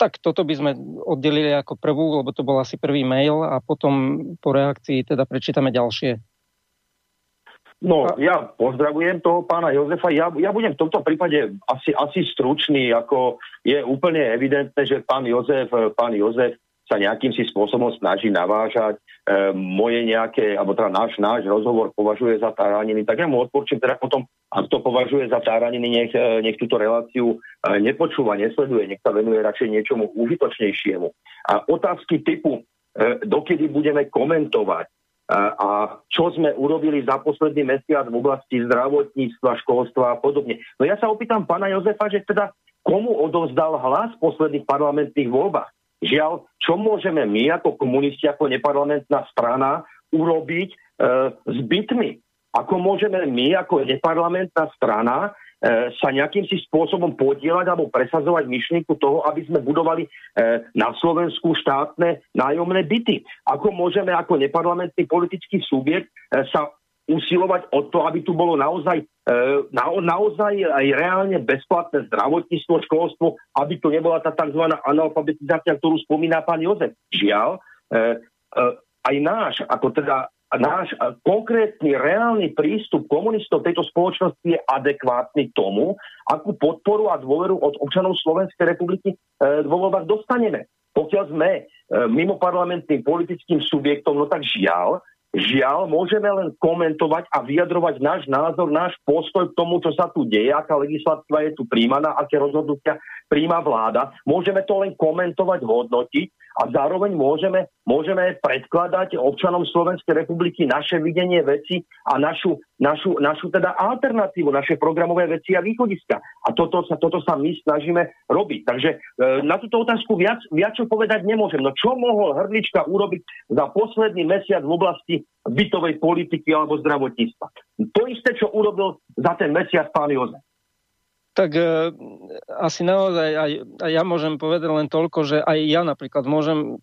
Speaker 1: Tak toto by sme oddelili ako prvú, lebo to bol asi prvý mail a potom po reakcii teda prečítame ďalšie.
Speaker 2: No, ja pozdravujem toho pána Jozefa. Ja, ja budem v tomto prípade asi, asi stručný, ako je úplne evidentné, že pán Jozef, pán Jozef sa nejakým si spôsobom snaží navážať e, moje nejaké, alebo teda náš, náš rozhovor považuje za táraniny, tak ja mu odporčím teda potom, ak to považuje za táraniny, nech, e, nech túto reláciu e, nepočúva, nesleduje, nech sa venuje radšej niečomu užitočnejšiemu. A otázky typu, e, dokedy budeme komentovať, a čo sme urobili za posledný mesiac v oblasti zdravotníctva, školstva a podobne. No ja sa opýtam pána Jozefa, že teda komu odovzdal hlas v posledných parlamentných voľbách? Žiaľ, čo môžeme my ako komunisti, ako neparlamentná strana urobiť e, s bytmi? Ako môžeme my ako neparlamentná strana E, sa nejakým si spôsobom podielať alebo presazovať myšlienku toho, aby sme budovali e, na Slovensku štátne nájomné byty. Ako môžeme ako neparlamentný politický subjekt e, sa usilovať o to, aby tu bolo naozaj, na, naozaj aj reálne bezplatné zdravotníctvo, školstvo, aby to nebola tá tzv. analfabetizácia, ktorú spomína pán Jozef. Žiaľ, aj náš, ako teda náš konkrétny, reálny prístup komunistov tejto spoločnosti je adekvátny tomu, akú podporu a dôveru od občanov Slovenskej republiky e, vo voľbách dostaneme. Pokiaľ sme e, mimo parlamentným politickým subjektom, no tak žiaľ, Žiaľ, môžeme len komentovať a vyjadrovať náš názor, náš postoj k tomu, čo sa tu deje, aká legislatíva je tu príjmaná, aké rozhodnutia príjma vláda. Môžeme to len komentovať, hodnotiť a zároveň môžeme, môžeme predkladať občanom Slovenskej republiky naše videnie veci a našu, našu, našu teda alternatívu, naše programové veci a východiska. A toto sa, toto sa my snažíme robiť. Takže e, na túto otázku viac, viac čo povedať nemôžem. No čo mohol Hrdlička urobiť za posledný mesiac v oblasti bytovej politiky alebo zdravotníctva? To isté, čo urobil za ten mesiac pán Jozef
Speaker 1: tak e, asi naozaj aj, aj ja môžem povedať len toľko, že aj ja napríklad môžem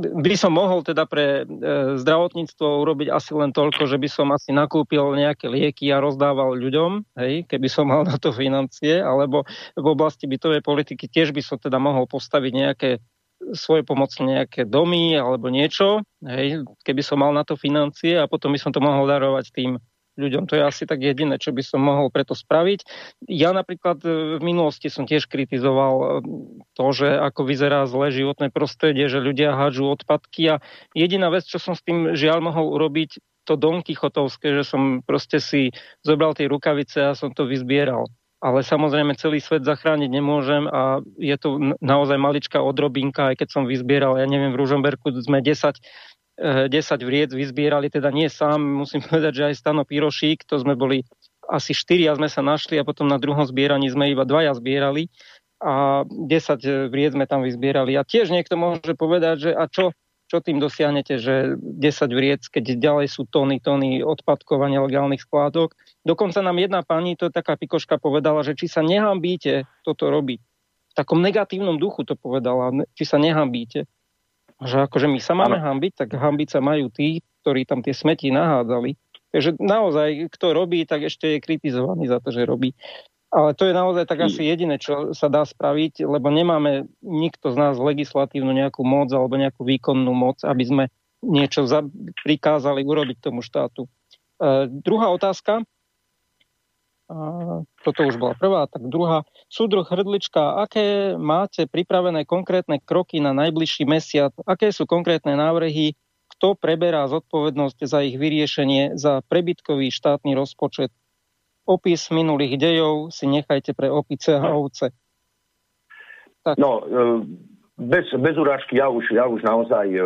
Speaker 1: by som mohol teda pre e, zdravotníctvo urobiť asi len toľko, že by som asi nakúpil nejaké lieky a rozdával ľuďom, hej, keby som mal na to financie, alebo v oblasti bytovej politiky tiež by som teda mohol postaviť nejaké svoje pomocné nejaké domy alebo niečo, hej, keby som mal na to financie a potom by som to mohol darovať tým ľuďom. To je asi tak jediné, čo by som mohol preto spraviť. Ja napríklad e, v minulosti som tiež kritizoval e, to, že ako vyzerá zlé životné prostredie, že ľudia hádžu odpadky a jediná vec, čo som s tým žiaľ mohol urobiť, to donky chotovské, že som proste si zobral tie rukavice a som to vyzbieral. Ale samozrejme celý svet zachrániť nemôžem a je to naozaj maličká odrobinka, aj keď som vyzbieral, ja neviem, v Ružomberku sme 10 10 vriec vyzbierali, teda nie sám, musím [LAUGHS] povedať, že aj Stano Pirošík, to sme boli asi 4 a sme sa našli a potom na druhom zbieraní sme iba dvaja zbierali a 10 vriec sme tam vyzbierali. A tiež niekto môže povedať, že a čo, čo tým dosiahnete, že 10 vriec, keď ďalej sú tony, tony odpadkovania legálnych skládok. Dokonca nám jedna pani, to je taká pikoška, povedala, že či sa nehambíte toto robiť. V takom negatívnom duchu to povedala, či sa nehambíte. Že akože my sa máme hambiť, tak hambiť sa majú tí, ktorí tam tie smeti nahádzali. Takže naozaj, kto robí, tak ešte je kritizovaný za to, že robí. Ale to je naozaj tak asi jediné, čo sa dá spraviť, lebo nemáme nikto z nás legislatívnu nejakú moc alebo nejakú výkonnú moc, aby sme niečo za, prikázali urobiť tomu štátu. E, druhá otázka toto už bola prvá, tak druhá. Súdruh Hrdlička, aké máte pripravené konkrétne kroky na najbližší mesiac? Aké sú konkrétne návrhy? Kto preberá zodpovednosť za ich vyriešenie, za prebytkový štátny rozpočet? Opis minulých dejov si nechajte pre opice a ovce.
Speaker 2: Tak. No, e, bez, bez urážky ja už, ja už naozaj e,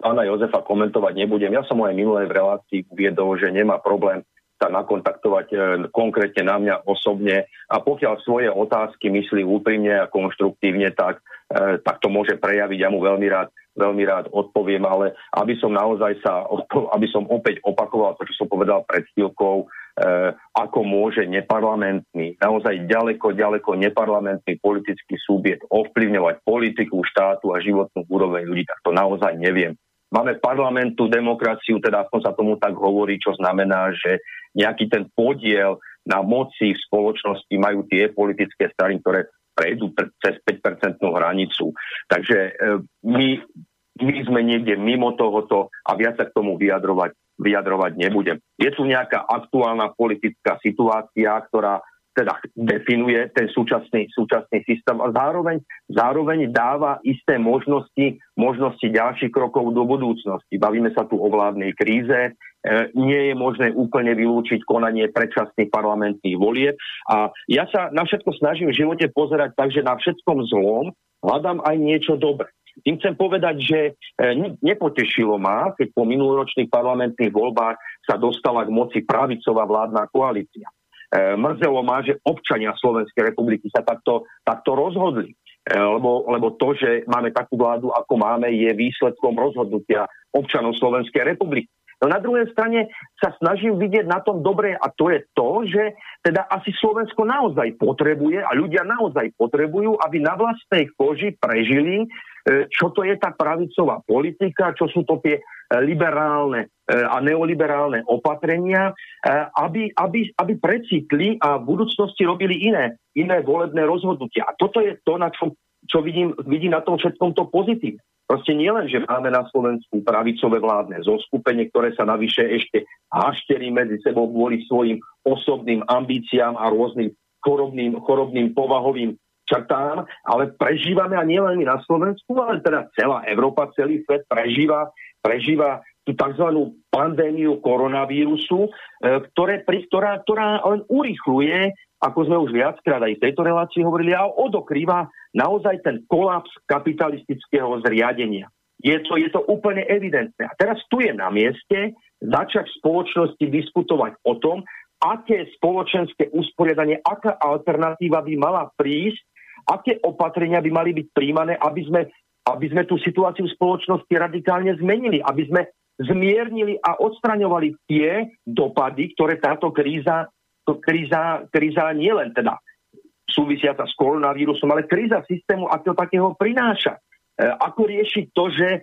Speaker 2: pána Jozefa komentovať nebudem. Ja som aj minulé v relácii uviedol, že nemá problém sa nakontaktovať e, konkrétne na mňa osobne a pokiaľ svoje otázky myslí úprimne a konštruktívne, tak, e, tak to môže prejaviť. Ja mu veľmi rád, veľmi rád odpoviem, ale aby som naozaj sa, aby som opäť opakoval to, čo som povedal pred chvíľkou, E, ako môže neparlamentný, naozaj ďaleko, ďaleko neparlamentný politický subjekt ovplyvňovať politiku štátu a životnú úroveň ľudí, tak to naozaj neviem. Máme parlamentu, demokraciu, teda aspoň sa tomu tak hovorí, čo znamená, že nejaký ten podiel na moci v spoločnosti majú tie politické strany, ktoré prejdú cez 5-percentnú hranicu. Takže e, my, my sme niekde mimo tohoto a viac sa k tomu vyjadrovať vyjadrovať nebudem. Je tu nejaká aktuálna politická situácia, ktorá teda definuje ten súčasný, súčasný systém a zároveň, zároveň dáva isté možnosti, možnosti ďalších krokov do budúcnosti. Bavíme sa tu o vládnej kríze, e, nie je možné úplne vylúčiť konanie predčasných parlamentných volieb a ja sa na všetko snažím v živote pozerať tak, že na všetkom zlom hľadám aj niečo dobré. Tým chcem povedať, že e, nepotešilo ma, keď po minuloročných parlamentných voľbách sa dostala k moci pravicová vládna koalícia. E, mrzelo ma, že občania Slovenskej republiky sa takto, takto rozhodli. E, lebo, lebo to, že máme takú vládu, ako máme, je výsledkom rozhodnutia občanov Slovenskej republiky. No na druhej strane sa snažím vidieť na tom dobre a to je to, že teda asi Slovensko naozaj potrebuje a ľudia naozaj potrebujú, aby na vlastnej koži prežili E, čo to je tá pravicová politika, čo sú to tie liberálne e, a neoliberálne opatrenia, aby, aby, aby precitli a v budúcnosti robili iné, iné volebné rozhodnutia. A toto je to, na čo, čo vidím, vidím na tom všetkom to pozitívne. Proste nie len, že máme na Slovensku pravicové vládne zoskupenie, ktoré sa navyše ešte hašterí medzi sebou kvôli svojim osobným ambíciám a rôznym chorobným, chorobným povahovým črtám, ale prežívame a nielen my na Slovensku, ale teda celá Európa, celý svet prežíva, prežíva tú tzv. pandémiu koronavírusu, e, ktoré, ktorá, ktorá len urychluje, ako sme už viackrát aj v tejto relácii hovorili, a odokrýva naozaj ten kolaps kapitalistického zriadenia. Je to, je to úplne evidentné. A teraz tu je na mieste začať v spoločnosti diskutovať o tom, aké spoločenské usporiadanie, aká alternatíva by mala prísť aké opatrenia by mali byť príjmané, aby sme, aby sme tú situáciu v spoločnosti radikálne zmenili, aby sme zmiernili a odstraňovali tie dopady, ktoré táto kríza, kríza, kríza nie len teda súvisiaca s koronavírusom, ale kríza systému ako takého prináša. E, ako riešiť to, že e,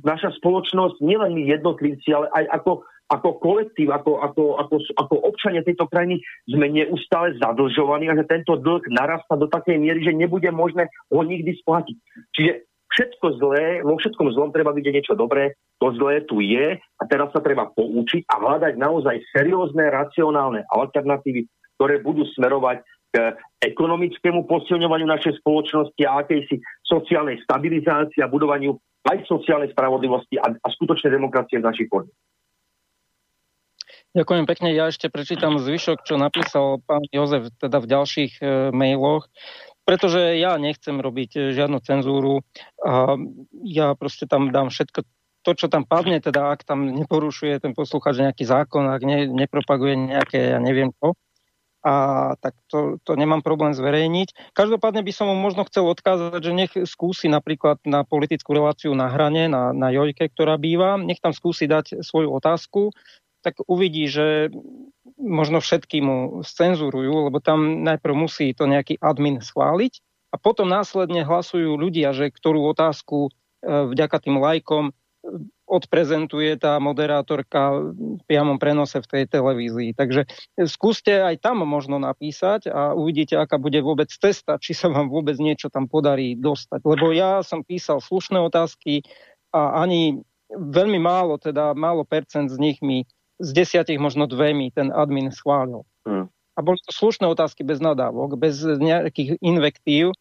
Speaker 2: naša spoločnosť, nielen my jednotlivci, ale aj ako ako kolektív, ako, ako, ako, ako občania tejto krajiny sme neustále zadlžovaní a že tento dlh narastá do takej miery, že nebude možné ho nikdy splatiť. Čiže všetko zlé, vo všetkom zlom treba vidieť niečo dobré, to zlé tu je a teraz sa treba poučiť a hľadať naozaj seriózne, racionálne alternatívy, ktoré budú smerovať k ekonomickému posilňovaniu našej spoločnosti a akejsi sociálnej stabilizácii a budovaniu aj sociálnej spravodlivosti a, a skutočnej demokracie v našich podmienkach.
Speaker 1: Ďakujem pekne. Ja ešte prečítam zvyšok, čo napísal pán Jozef teda v ďalších e, mailoch, pretože ja nechcem robiť e, žiadnu cenzúru. A ja proste tam dám všetko to, čo tam padne, teda ak tam neporušuje ten posluchač nejaký zákon, ak ne, nepropaguje nejaké, ja neviem čo, a tak to, to nemám problém zverejniť. Každopádne by som mu možno chcel odkázať, že nech skúsi napríklad na politickú reláciu na hrane, na, na Jojke, ktorá býva, nech tam skúsi dať svoju otázku tak uvidí, že možno všetky mu scenzurujú, lebo tam najprv musí to nejaký admin schváliť a potom následne hlasujú ľudia, že ktorú otázku e, vďaka tým lajkom e, odprezentuje tá moderátorka v priamom prenose v tej televízii. Takže skúste aj tam možno napísať a uvidíte, aká bude vôbec cesta, či sa vám vôbec niečo tam podarí dostať. Lebo ja som písal slušné otázky a ani veľmi málo, teda málo percent z nich mi z desiatich možno dve mi ten admin schválil. Hmm. A boli to slušné otázky bez nadávok, bez nejakých invektív.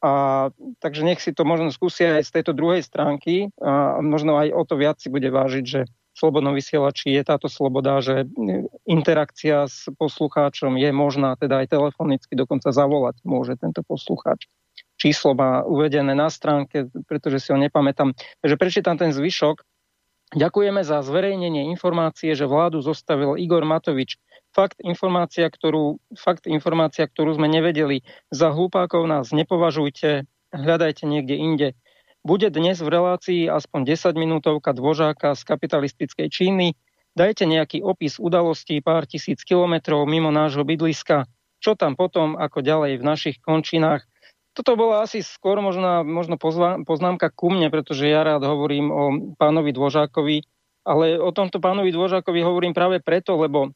Speaker 1: A, takže nech si to možno skúsia aj z tejto druhej stránky a možno aj o to viac si bude vážiť, že v slobodnom vysielači je táto sloboda, že interakcia s poslucháčom je možná, teda aj telefonicky dokonca zavolať môže tento poslucháč. Číslo má uvedené na stránke, pretože si ho nepamätám. Takže prečítam ten zvyšok Ďakujeme za zverejnenie informácie, že vládu zostavil Igor Matovič. Fakt informácia, ktorú, fakt informácia, ktorú sme nevedeli. Za hlupákov nás nepovažujte, hľadajte niekde inde. Bude dnes v relácii aspoň 10 minútovka dvožáka z kapitalistickej Číny. Dajte nejaký opis udalostí pár tisíc kilometrov mimo nášho bydliska. Čo tam potom, ako ďalej v našich končinách toto bola asi skôr možno, možno poznámka ku mne, pretože ja rád hovorím o pánovi Dvožákovi, ale o tomto pánovi Dvožákovi hovorím práve preto, lebo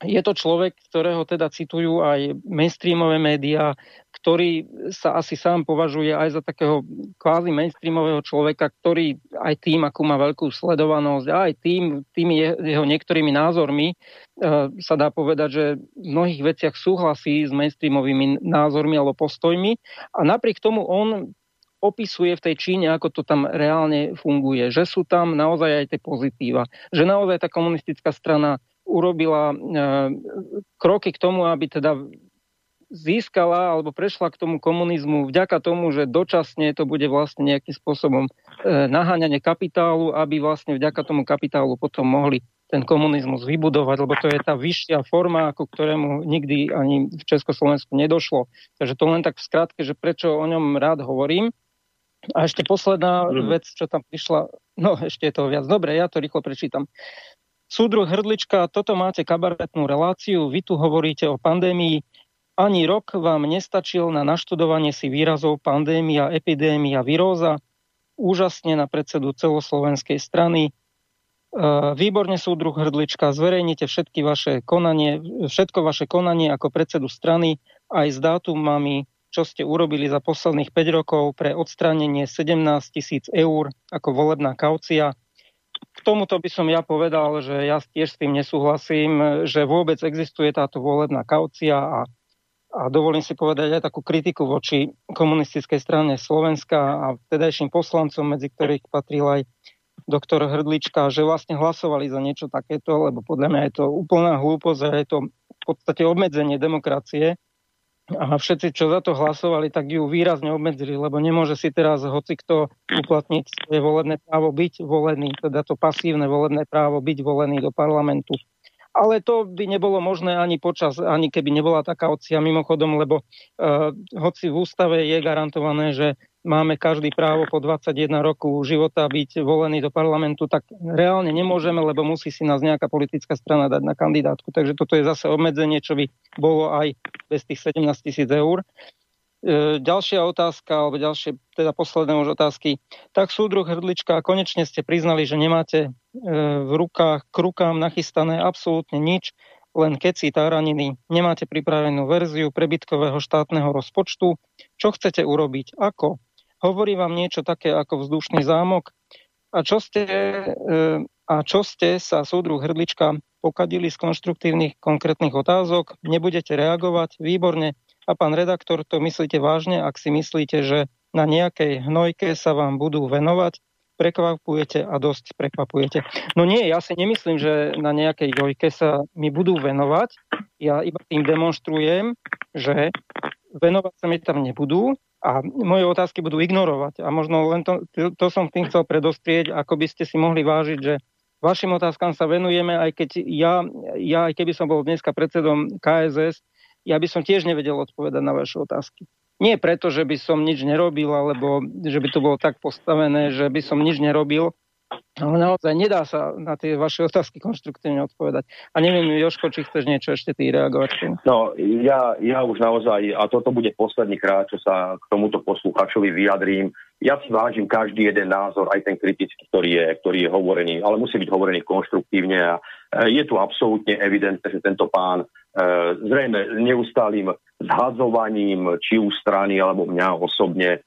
Speaker 1: je to človek, ktorého teda citujú aj mainstreamové médiá, ktorý sa asi sám považuje aj za takého kvázi mainstreamového človeka, ktorý aj tým, ako má veľkú sledovanosť, aj tým, tými jeho niektorými názormi e, sa dá povedať, že v mnohých veciach súhlasí s mainstreamovými názormi alebo postojmi. A napriek tomu on opisuje v tej Číne, ako to tam reálne funguje, že sú tam naozaj aj tie pozitíva, že naozaj tá komunistická strana urobila e, kroky k tomu, aby teda získala alebo prešla k tomu komunizmu vďaka tomu, že dočasne to bude vlastne nejakým spôsobom e, naháňanie kapitálu, aby vlastne vďaka tomu kapitálu potom mohli ten komunizmus vybudovať, lebo to je tá vyššia forma, ako ktorému nikdy ani v Československu nedošlo. Takže to len tak v skratke, že prečo o ňom rád hovorím. A ešte posledná mm. vec, čo tam prišla, no ešte je toho viac. Dobre, ja to rýchlo prečítam. Súdruh Hrdlička, toto máte kabaretnú reláciu, vy tu hovoríte o pandémii. Ani rok vám nestačil na naštudovanie si výrazov pandémia, epidémia, viróza. Úžasne na predsedu celoslovenskej strany. E, výborne súdruh Hrdlička, zverejnite všetky vaše konanie, všetko vaše konanie ako predsedu strany aj s dátumami, čo ste urobili za posledných 5 rokov pre odstránenie 17 tisíc eur ako volebná kaucia tomuto by som ja povedal, že ja tiež s tým nesúhlasím, že vôbec existuje táto volebná kaucia a, a dovolím si povedať aj takú kritiku voči komunistickej strane Slovenska a vtedajším poslancom, medzi ktorých patril aj doktor Hrdlička, že vlastne hlasovali za niečo takéto, lebo podľa mňa je to úplná hlúposť a je to v podstate obmedzenie demokracie a všetci, čo za to hlasovali, tak ju výrazne obmedzili, lebo nemôže si teraz hoci kto uplatniť svoje volebné právo byť volený, teda to pasívne volebné právo byť volený do parlamentu. Ale to by nebolo možné ani počas, ani keby nebola taká opcia mimochodom, lebo uh, hoci v ústave je garantované, že máme každý právo po 21 roku života byť volený do parlamentu, tak reálne nemôžeme, lebo musí si nás nejaká politická strana dať na kandidátku. Takže toto je zase obmedzenie, čo by bolo aj bez tých 17 tisíc eur. E, ďalšia otázka, alebo ďalšie, teda posledné už otázky. Tak súdruh Hrdlička, konečne ste priznali, že nemáte e, v rukách, k rukám nachystané absolútne nič, len keci táraniny, nemáte pripravenú verziu prebytkového štátneho rozpočtu. Čo chcete urobiť? Ako? Hovorí vám niečo také ako vzdušný zámok. A čo ste, e, a čo ste sa súdru Hrdlička pokadili z konštruktívnych konkrétnych otázok, nebudete reagovať, výborne. A pán redaktor, to myslíte vážne, ak si myslíte, že na nejakej hnojke sa vám budú venovať, prekvapujete a dosť prekvapujete. No nie, ja si nemyslím, že na nejakej jojke sa mi budú venovať. Ja iba tým demonstrujem, že venovať sa mi tam nebudú, a moje otázky budú ignorovať. A možno len to, to som tým chcel predostrieť, ako by ste si mohli vážiť, že vašim otázkam sa venujeme, aj keď ja, ja aj keby som bol dneska predsedom KSS, ja by som tiež nevedel odpovedať na vaše otázky. Nie preto, že by som nič nerobil, alebo že by to bolo tak postavené, že by som nič nerobil, ale naozaj nedá sa na tie vaše otázky konštruktívne odpovedať. A neviem, Joško, či chceš niečo ešte ty reagovať?
Speaker 2: No, ja, ja už naozaj, a toto bude posledný krát, čo sa k tomuto posluchačovi vyjadrím, ja si vážim každý jeden názor, aj ten kritický, ktorý je, ktorý je hovorený, ale musí byť hovorený konštruktívne a e, je tu absolútne evidentné, že tento pán e, zrejme neustálým zhadzovaním či u strany alebo mňa osobne e,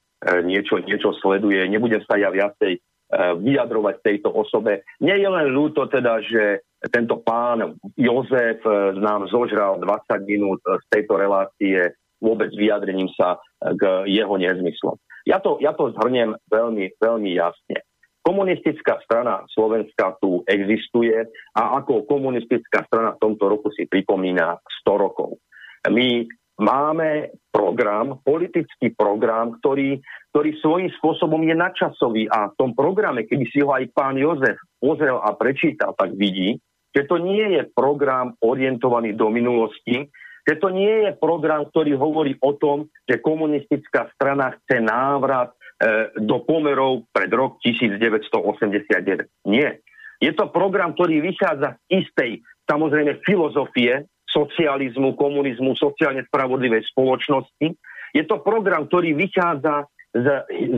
Speaker 2: niečo, niečo sleduje. Nebudem sa ja viacej vyjadrovať tejto osobe. Nie je len ľúto teda, že tento pán Jozef eh, nám zožral 20 minút z tejto relácie vôbec vyjadrením sa k jeho nezmyslom. Ja to, ja to zhrniem veľmi, veľmi jasne. Komunistická strana Slovenska tu existuje a ako komunistická strana v tomto roku si pripomína 100 rokov. My máme program, politický program, ktorý, ktorý svojím spôsobom je nadčasový a v tom programe, keby si ho aj pán Jozef pozrel a prečítal, tak vidí, že to nie je program orientovaný do minulosti, že to nie je program, ktorý hovorí o tom, že komunistická strana chce návrat e, do pomerov pred rok 1989. Nie. Je to program, ktorý vychádza z istej, samozrejme, filozofie socializmu, komunizmu, sociálne spravodlivej spoločnosti. Je to program, ktorý vychádza z,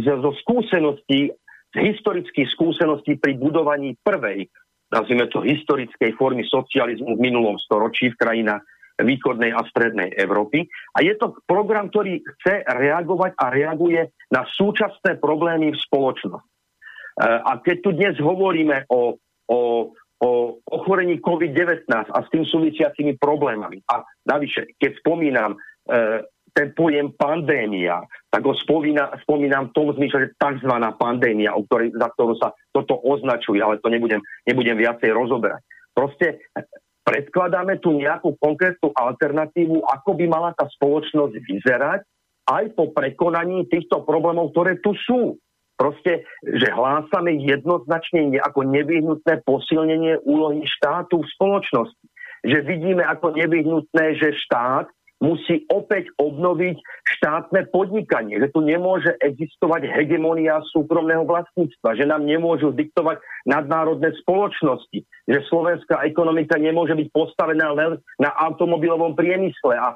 Speaker 2: z, zo skúseností, z historických skúseností pri budovaní prvej, nazvime to historickej formy socializmu v minulom storočí v krajinách východnej a strednej Európy. A je to program, ktorý chce reagovať a reaguje na súčasné problémy v spoločnosti. E, a keď tu dnes hovoríme o, o o ochorení COVID-19 a s tým súvisiacimi problémami. A navyše, keď spomínam e, ten pojem pandémia, tak ho spomína, spomínam v tom zmysle, že tzv. pandémia, o ktorej, za ktorú sa toto označuje, ale to nebudem, nebudem viacej rozoberať. Proste predkladáme tu nejakú konkrétnu alternatívu, ako by mala tá spoločnosť vyzerať, aj po prekonaní týchto problémov, ktoré tu sú proste, že hlásame jednoznačne ako nevyhnutné posilnenie úlohy štátu v spoločnosti. Že vidíme ako nevyhnutné, že štát musí opäť obnoviť štátne podnikanie, že tu nemôže existovať hegemonia súkromného vlastníctva, že nám nemôžu diktovať nadnárodné spoločnosti, že slovenská ekonomika nemôže byť postavená len na automobilovom priemysle a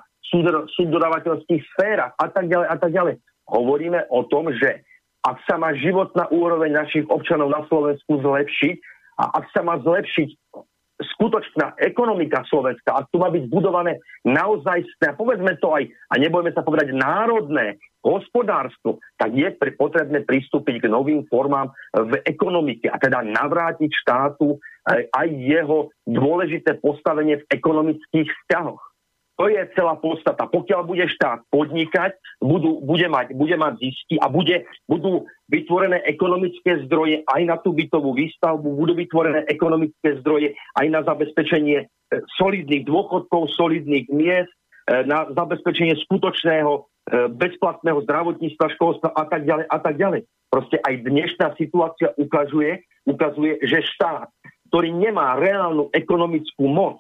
Speaker 2: subdodávateľských sférach a tak ďalej a tak ďalej. Hovoríme o tom, že ak sa má životná úroveň našich občanov na Slovensku zlepšiť a ak sa má zlepšiť skutočná ekonomika Slovenska, ak tu má byť budované naozaj, povedzme to aj, a nebojme sa povedať národné hospodárstvo, tak je potrebné pristúpiť k novým formám v ekonomike a teda navrátiť štátu aj jeho dôležité postavenie v ekonomických vzťahoch. To je celá podstata. Pokiaľ bude štát podnikať, budú, bude, mať, bude mať zisky a bude, budú vytvorené ekonomické zdroje aj na tú bytovú výstavbu, budú vytvorené ekonomické zdroje aj na zabezpečenie e, solidných dôchodkov, solidných miest, e, na zabezpečenie skutočného e, bezplatného zdravotníctva, školstva a tak ďalej a tak ďalej. Proste aj dnešná situácia ukazuje, ukazuje, že štát, ktorý nemá reálnu ekonomickú moc,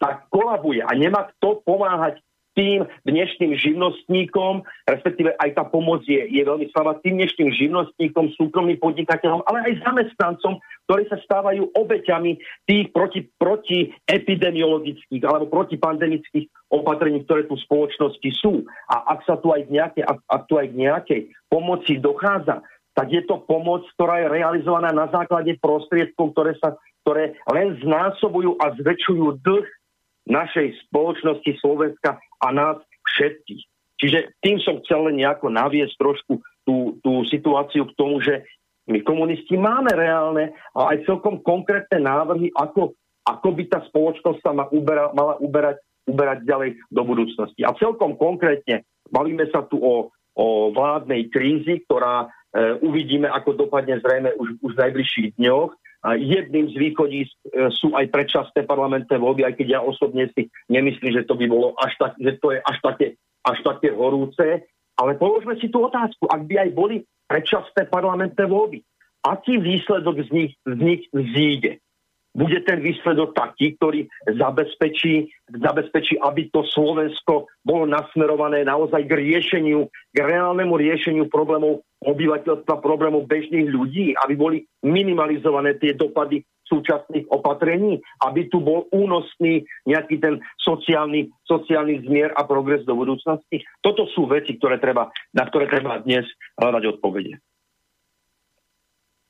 Speaker 2: tak kolabuje a nemá kto pomáhať tým dnešným živnostníkom, respektíve aj tá pomoc je, je veľmi slabá, tým dnešným živnostníkom, súkromným podnikateľom, ale aj zamestnancom, ktorí sa stávajú obeťami tých proti, proti epidemiologických alebo protipandemických opatrení, ktoré tu v spoločnosti sú. A ak sa tu aj k nejakej, ak, ak tu aj k nejakej pomoci dochádza, tak je to pomoc, ktorá je realizovaná na základe prostriedkov, ktoré, sa, ktoré len znásobujú a zväčšujú dlh našej spoločnosti Slovenska a nás všetkých. Čiže tým som chcel len nejako naviesť trošku tú, tú situáciu k tomu, že my komunisti máme reálne a aj celkom konkrétne návrhy, ako, ako by tá spoločnosť sa ma ubera, mala uberať, uberať ďalej do budúcnosti. A celkom konkrétne bavíme sa tu o, o vládnej krízi, ktorá e, uvidíme, ako dopadne zrejme už, už v najbližších dňoch. Jedným z východísk e, sú aj predčasné parlamentné voľby, aj keď ja osobne si nemyslím, že to by bolo až tak, že to je až také, až také horúce. Ale položme si tú otázku, ak by aj boli predčasné parlamentné voľby, aký výsledok z nich, z nich vzíde? bude ten výsledok taký, ktorý zabezpečí, zabezpečí, aby to Slovensko bolo nasmerované naozaj k riešeniu, k reálnemu riešeniu problémov obyvateľstva, problémov bežných ľudí, aby boli minimalizované tie dopady súčasných opatrení, aby tu bol únosný nejaký ten sociálny, sociálny zmier a progres do budúcnosti. Toto sú veci, ktoré treba, na ktoré treba dnes hľadať odpovede.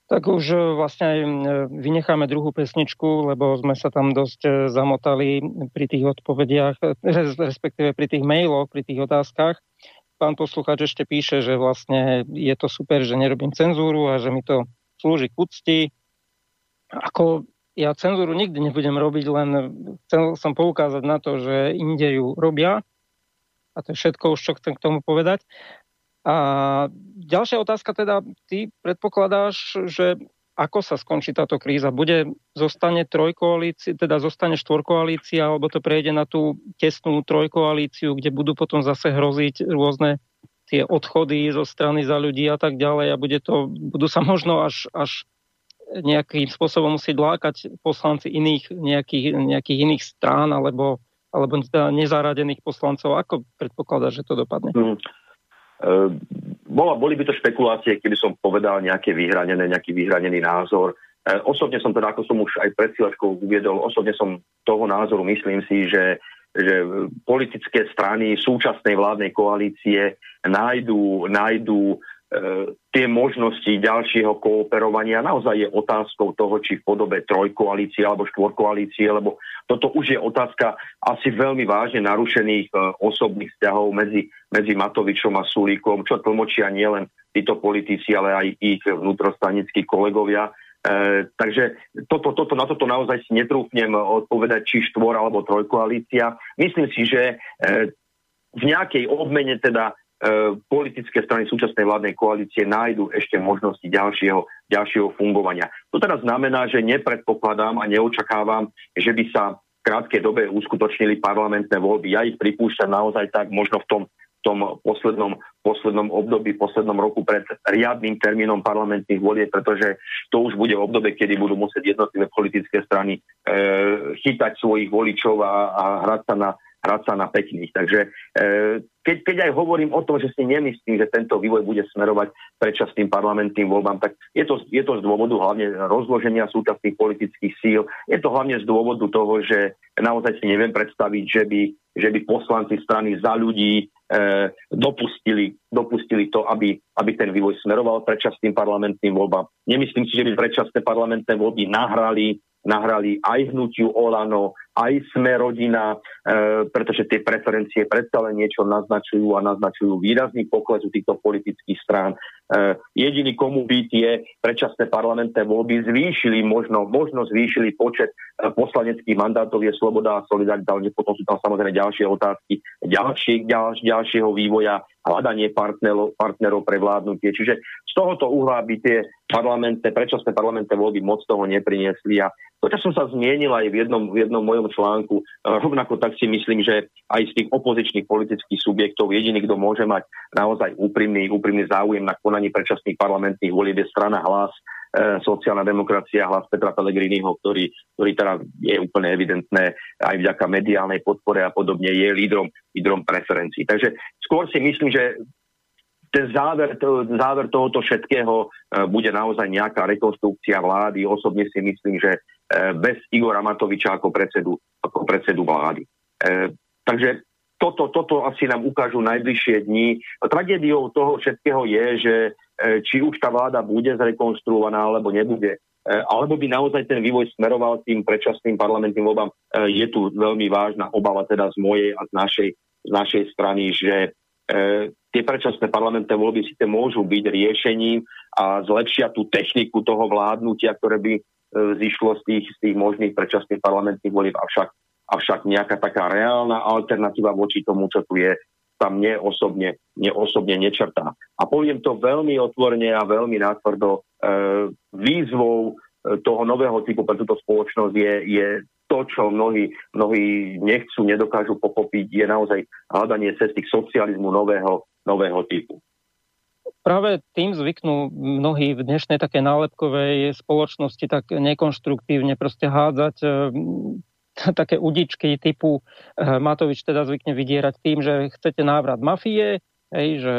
Speaker 1: Tak už e, vlastne aj vynecháme druhú pesničku, lebo sme sa tam dosť e, zamotali pri tých odpovediach, respektíve pri tých mailoch, pri tých otázkach. Pán poslucháč ešte píše, že vlastne je to super, že nerobím cenzúru a že mi to slúži k úcti. Ako ja cenzúru nikdy nebudem robiť, len chcel som poukázať na to, že inde ju robia. A to je všetko už, čo chcem k tomu povedať. A ďalšia otázka teda, ty predpokladáš, že ako sa skončí táto kríza? Bude, zostane trojkoalícia, teda zostane štvorkoalícia, alebo to prejde na tú tesnú trojkoalíciu, kde budú potom zase hroziť rôzne tie odchody zo strany za ľudí a tak ďalej a bude to, budú sa možno až, až nejakým spôsobom musieť lákať poslanci iných, nejakých, nejakých iných strán alebo, alebo teda nezaradených poslancov. Ako predpokladáš, že to dopadne? Hmm.
Speaker 2: Bola, boli by to špekulácie, keby som povedal nejaké vyhranené, nejaký vyhranený názor. Uh, osobne som teda, ako som už aj pred chvíľočkou uviedol, osobne som toho názoru, myslím si, že, že politické strany súčasnej vládnej koalície nájdú, nájdú E, tie možnosti ďalšieho kooperovania naozaj je otázkou toho, či v podobe trojkoalície alebo štvorkoalície, lebo toto už je otázka asi veľmi vážne narušených e, osobných vzťahov medzi, medzi Matovičom a Sulíkom, čo tlmočia nielen títo politici, ale aj ich vnútrostanickí kolegovia. E, takže toto, toto, na toto naozaj si netrúfnem odpovedať, či štvor alebo trojkoalícia. Myslím si, že e, v nejakej obmene teda E, politické strany súčasnej vládnej koalície nájdu ešte možnosti ďalšieho, ďalšieho fungovania. To teda znamená, že nepredpokladám a neočakávam, že by sa v krátkej dobe uskutočnili parlamentné voľby. Ja ich pripúšťam naozaj tak možno v tom, tom poslednom, poslednom období, poslednom roku pred riadnym termínom parlamentných volieb, pretože to už bude obdobie, kedy budú musieť jednotlivé politické strany e, chytať svojich voličov a, a hrať sa na hrať sa na pekných. Takže e, keď, keď aj hovorím o tom, že si nemyslím, že tento vývoj bude smerovať predčasným parlamentným voľbám, tak je to, je to z dôvodu hlavne rozloženia súčasných politických síl. Je to hlavne z dôvodu toho, že naozaj si neviem predstaviť, že by, že by poslanci strany za ľudí e, dopustili, dopustili to, aby, aby ten vývoj smeroval predčasným parlamentným voľbám. Nemyslím si, že by predčasné parlamentné voľby nahrali nahrali aj hnutiu Olano, aj sme rodina, e, pretože tie preferencie predsa len niečo naznačujú a naznačujú výrazný pokles u týchto politických strán. E, jediný, komu by tie predčasné parlamentné voľby zvýšili, možno, možno zvýšili počet e, poslaneckých mandátov je Sloboda a Solidarita, ale potom sú tam samozrejme ďalšie otázky, ďalšie, ďalš, ďalšieho vývoja, hľadanie partnerov, partnerov pre vládnutie. Čiže z tohoto uhla by tie parlamentné, predčasné parlamentné voľby moc toho nepriniesli a to, čo som sa zmienil aj v jednom, v jednom mojom článku, rovnako tak si myslím, že aj z tých opozičných politických subjektov jediný, kto môže mať naozaj úprimný, úprimný záujem na konaní predčasných parlamentných volieb je strana hlas, e, sociálna demokracia, hlas Petra Pellegriniho, ktorý, ktorý teda je úplne evidentné aj vďaka mediálnej podpore a podobne, je lídrom, lídrom preferencií. Takže skôr si myslím, že ten záver, to, záver tohoto všetkého e, bude naozaj nejaká rekonstrukcia vlády. Osobne si myslím, že bez Igora Matoviča ako predsedu, ako predsedu vlády. E, takže toto, toto asi nám ukážu najbližšie dni. Tragédiou toho všetkého je, že či už tá vláda bude zrekonstruovaná alebo nebude, alebo by naozaj ten vývoj smeroval tým predčasným parlamentným voľbám, je tu veľmi vážna obava teda z mojej a z našej, z našej strany, že E, tie predčasné parlamentné voľby síce môžu byť riešením a zlepšia tú techniku toho vládnutia, ktoré by e, zišlo z tých, z tých možných predčasných parlamentných volieb, avšak, avšak nejaká taká reálna alternatíva voči tomu, čo tu je, tam mne osobne, mne osobne nečrtá. A poviem to veľmi otvorene a veľmi natvrdo. E, výzvou e, toho nového typu pre túto spoločnosť je, je to, čo mnohí, mnohí nechcú, nedokážu pochopiť, je naozaj hľadanie cesty k socializmu nového, nového typu.
Speaker 1: Práve tým zvyknú mnohí v dnešnej také nálepkovej spoločnosti tak nekonštruktívne proste hádzať e, [LAUGHS] také udičky typu e, Matovič teda zvykne vydierať tým, že chcete návrat mafie, hej, že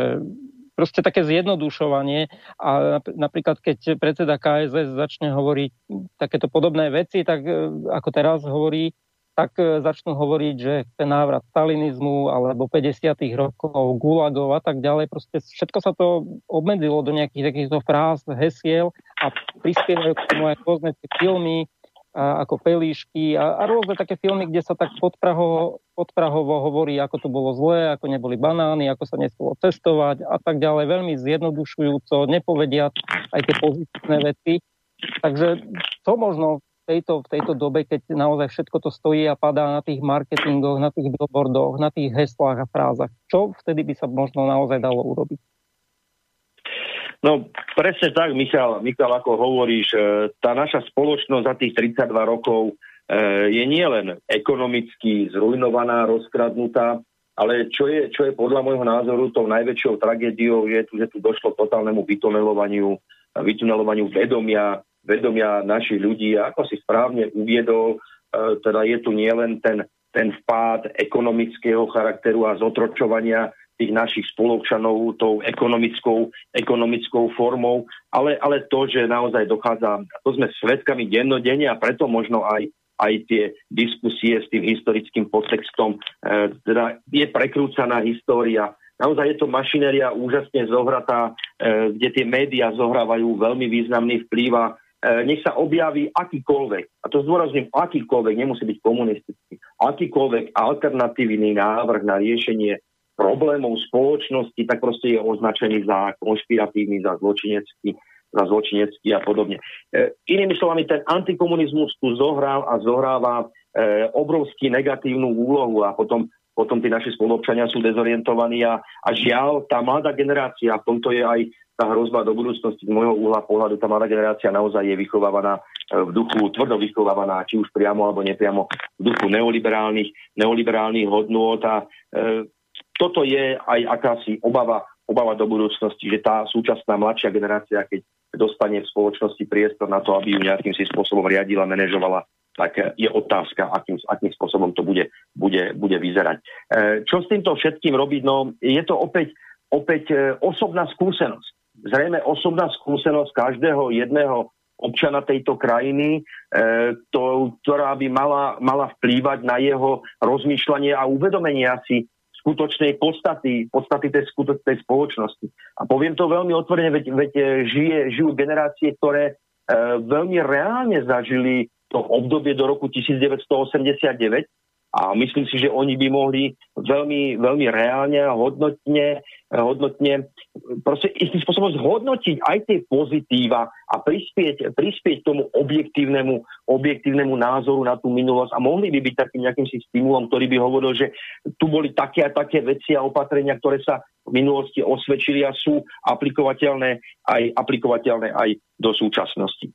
Speaker 1: proste také zjednodušovanie. A napríklad keď predseda KSS začne hovoriť takéto podobné veci, tak e, ako teraz hovorí, tak e, začnú hovoriť, že ten návrat stalinizmu alebo 50. rokov gulagov a tak ďalej, proste všetko sa to obmedzilo do nejakých takýchto fráz, hesiel a prispievajú k tomu aj rôzne filmy, a ako Pelíšky a, a rôzne také filmy, kde sa tak podprahovo, podprahovo hovorí, ako to bolo zlé, ako neboli banány, ako sa nesmelo cestovať a tak ďalej. Veľmi zjednodušujúco, nepovedia aj tie pozitívne veci. Takže to možno tejto, v tejto dobe, keď naozaj všetko to stojí a padá na tých marketingoch, na tých billboardoch, na tých heslách a frázach, čo vtedy by sa možno naozaj dalo urobiť?
Speaker 2: No presne tak, Michal, Michal ako hovoríš, e, tá naša spoločnosť za tých 32 rokov e, je nielen ekonomicky zrujnovaná, rozkradnutá, ale čo je, čo je podľa môjho názoru tou najväčšou tragédiou je tu, že tu došlo k totálnemu vytunelovaniu, vytunelovaniu vedomia, vedomia našich ľudí. A ako si správne uviedol, e, teda je tu nielen ten, ten vpád ekonomického charakteru a zotročovania tých našich spolobčanov tou ekonomickou, ekonomickou formou, ale, ale to, že naozaj dochádza, to sme svetkami dennodenne a preto možno aj aj tie diskusie s tým historickým podtextom. E, teda je prekrúcaná história. Naozaj je to mašinéria úžasne zohratá, e, kde tie médiá zohrávajú veľmi významný vplyv a nech sa objaví akýkoľvek, a to zdôrazním, akýkoľvek, nemusí byť komunistický, akýkoľvek alternatívny návrh na riešenie problémov spoločnosti, tak proste je označený za konšpiratívny, za zločinecký, za zločinecký a podobne. E, inými slovami, ten antikomunizmus tu zohrál a zohráva e, obrovský negatívnu úlohu a potom, potom tí naši spolupčania sú dezorientovaní a, a žiaľ, tá mladá generácia, v tomto je aj tá hrozba do budúcnosti z môjho uhla pohľadu, tá mladá generácia naozaj je vychovávaná e, v duchu, tvrdo vychovávaná, či už priamo alebo nepriamo v duchu neoliberálnych, neoliberálnych hodnôt a e, toto je aj akási obava, obava do budúcnosti, že tá súčasná mladšia generácia, keď dostane v spoločnosti priestor na to, aby ju nejakým si spôsobom riadila, manažovala, tak je otázka, akým, akým spôsobom to bude, bude, bude vyzerať. E, čo s týmto všetkým robiť? No, je to opäť, opäť e, osobná skúsenosť. Zrejme osobná skúsenosť každého jedného občana tejto krajiny, e, to, ktorá by mala, mala vplývať na jeho rozmýšľanie a uvedomenie si skutočnej podstaty, podstaty tej, tej spoločnosti. A poviem to veľmi otvorene, veď, veď e, žije, žijú generácie, ktoré e, veľmi reálne zažili to obdobie do roku 1989 a myslím si, že oni by mohli veľmi, veľmi reálne a hodnotne, hodnotne proste istým spôsobom zhodnotiť aj tie pozitíva a prispieť, prispieť tomu objektívnemu, objektívnemu názoru na tú minulosť a mohli by byť takým nejakým si stimulom, ktorý by hovoril, že tu boli také a také veci a opatrenia, ktoré sa v minulosti osvedčili a sú aplikovateľné aj, aplikovateľné aj do súčasnosti. E,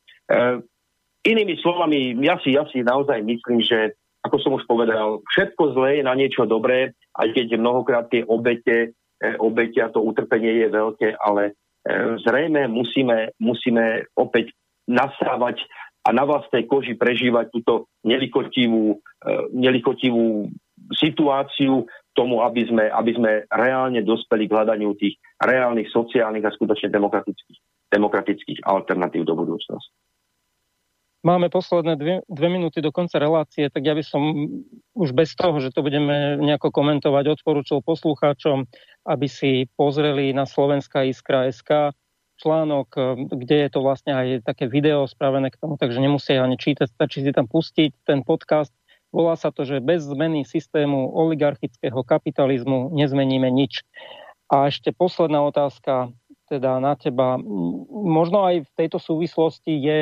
Speaker 2: inými slovami, ja si, ja si naozaj myslím, že ako som už povedal, všetko zlé je na niečo dobré, aj keď mnohokrát tie obete, e, obete a to utrpenie je veľké, ale e, zrejme musíme, musíme opäť nasávať a na vlastnej koži prežívať túto nelikotivú, e, nelikotivú situáciu tomu, aby sme, aby sme reálne dospeli k hľadaniu tých reálnych sociálnych a skutočne demokratických, demokratických alternatív do budúcnosti.
Speaker 1: Máme posledné dve, dve minúty do konca relácie, tak ja by som už bez toho, že to budeme nejako komentovať, odporúčil poslucháčom, aby si pozreli na Slovenská iskra SK článok, kde je to vlastne aj také video spravené k tomu, takže nemusia ani čítať, stačí si tam pustiť ten podcast. Volá sa to, že bez zmeny systému oligarchického kapitalizmu nezmeníme nič. A ešte posledná otázka teda na teba. Možno aj v tejto súvislosti je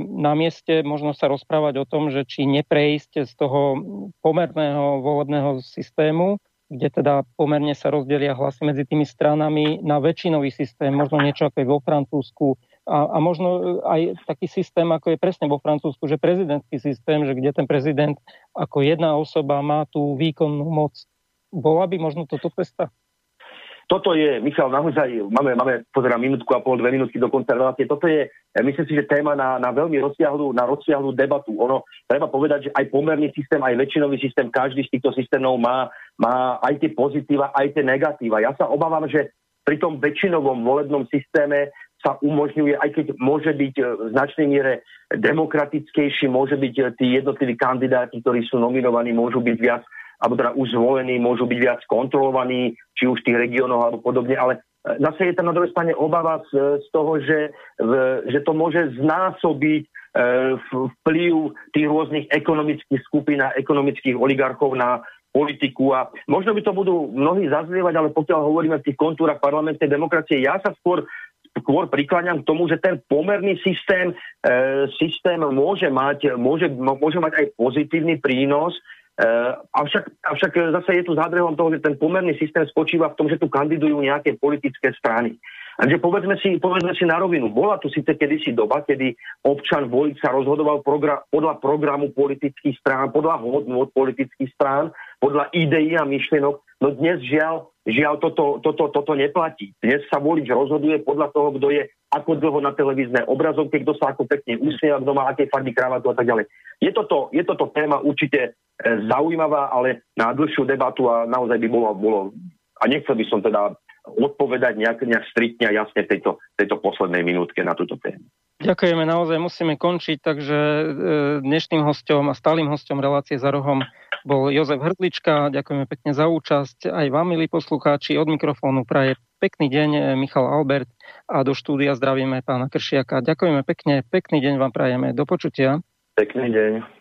Speaker 1: na mieste možno sa rozprávať o tom, že či neprejsť z toho pomerného volebného systému, kde teda pomerne sa rozdelia hlasy medzi tými stranami na väčšinový systém, možno niečo ako je vo Francúzsku a, a možno e, aj taký systém, ako je presne vo Francúzsku, že prezidentský systém, že kde ten prezident ako jedna osoba má tú výkonnú moc. Bola by možno toto cesta?
Speaker 2: Toto je, Michal, naozaj, máme, máme pozerám minútku a pol, dve minútky do konca relácie, toto je, myslím si, že téma na, na veľmi rozsiahlu, na rozsiahlu debatu. Ono, treba povedať, že aj pomerný systém, aj väčšinový systém, každý z týchto systémov má, má aj tie pozitíva, aj tie negatíva. Ja sa obávam, že pri tom väčšinovom volebnom systéme sa umožňuje, aj keď môže byť v značnej miere demokratickejší, môže byť tí jednotliví kandidáti, ktorí sú nominovaní, môžu byť viac alebo teda už zvolení, môžu byť viac kontrolovaní, či už v tých regiónoch alebo podobne, ale e, zase je tam na druhej strane obava z, z toho, že, v, že to môže znásobiť e, vplyv tých rôznych ekonomických skupín a ekonomických oligarchov na politiku. A možno by to budú mnohí zazlievať, ale pokiaľ hovoríme v tých kontúrach parlamentnej demokracie, ja sa skôr skôr prikláňam k tomu, že ten pomerný systém, e, systém môže mať, môže, môže mať aj pozitívny prínos, avšak, avšak zase je tu zádrehom toho, že ten pomerný systém spočíva v tom, že tu kandidujú nejaké politické strany. Takže povedzme si, povedzme si na rovinu. Bola tu síce kedysi doba, kedy občan volič sa rozhodoval program, podľa programu politických strán, podľa hodnot politických strán, podľa ideí a myšlienok. No dnes žiaľ, žiaľ toto, toto, toto neplatí. Dnes sa volič rozhoduje podľa toho, kto je ako dlho na televízne obrazovke, kto sa ako pekne usmieva, kto má aké farby kravatu a tak ďalej. Je toto, je toto téma určite e, zaujímavá, ale na dlhšiu debatu a naozaj by bolo, bolo a nechcel by som teda odpovedať nejak, nejak striktne a jasne tejto, tejto poslednej minútke na túto tému.
Speaker 1: Ďakujeme, naozaj musíme končiť, takže e, dnešným hostom a stálym hostom relácie za rohom bol Jozef Hrdlička. Ďakujeme pekne za účasť. Aj vám, milí poslucháči, od mikrofónu praje pekný deň e, Michal Albert a do štúdia zdravíme pána Kršiaka. Ďakujeme pekne, pekný deň vám prajeme. Do počutia.
Speaker 2: Pekný deň.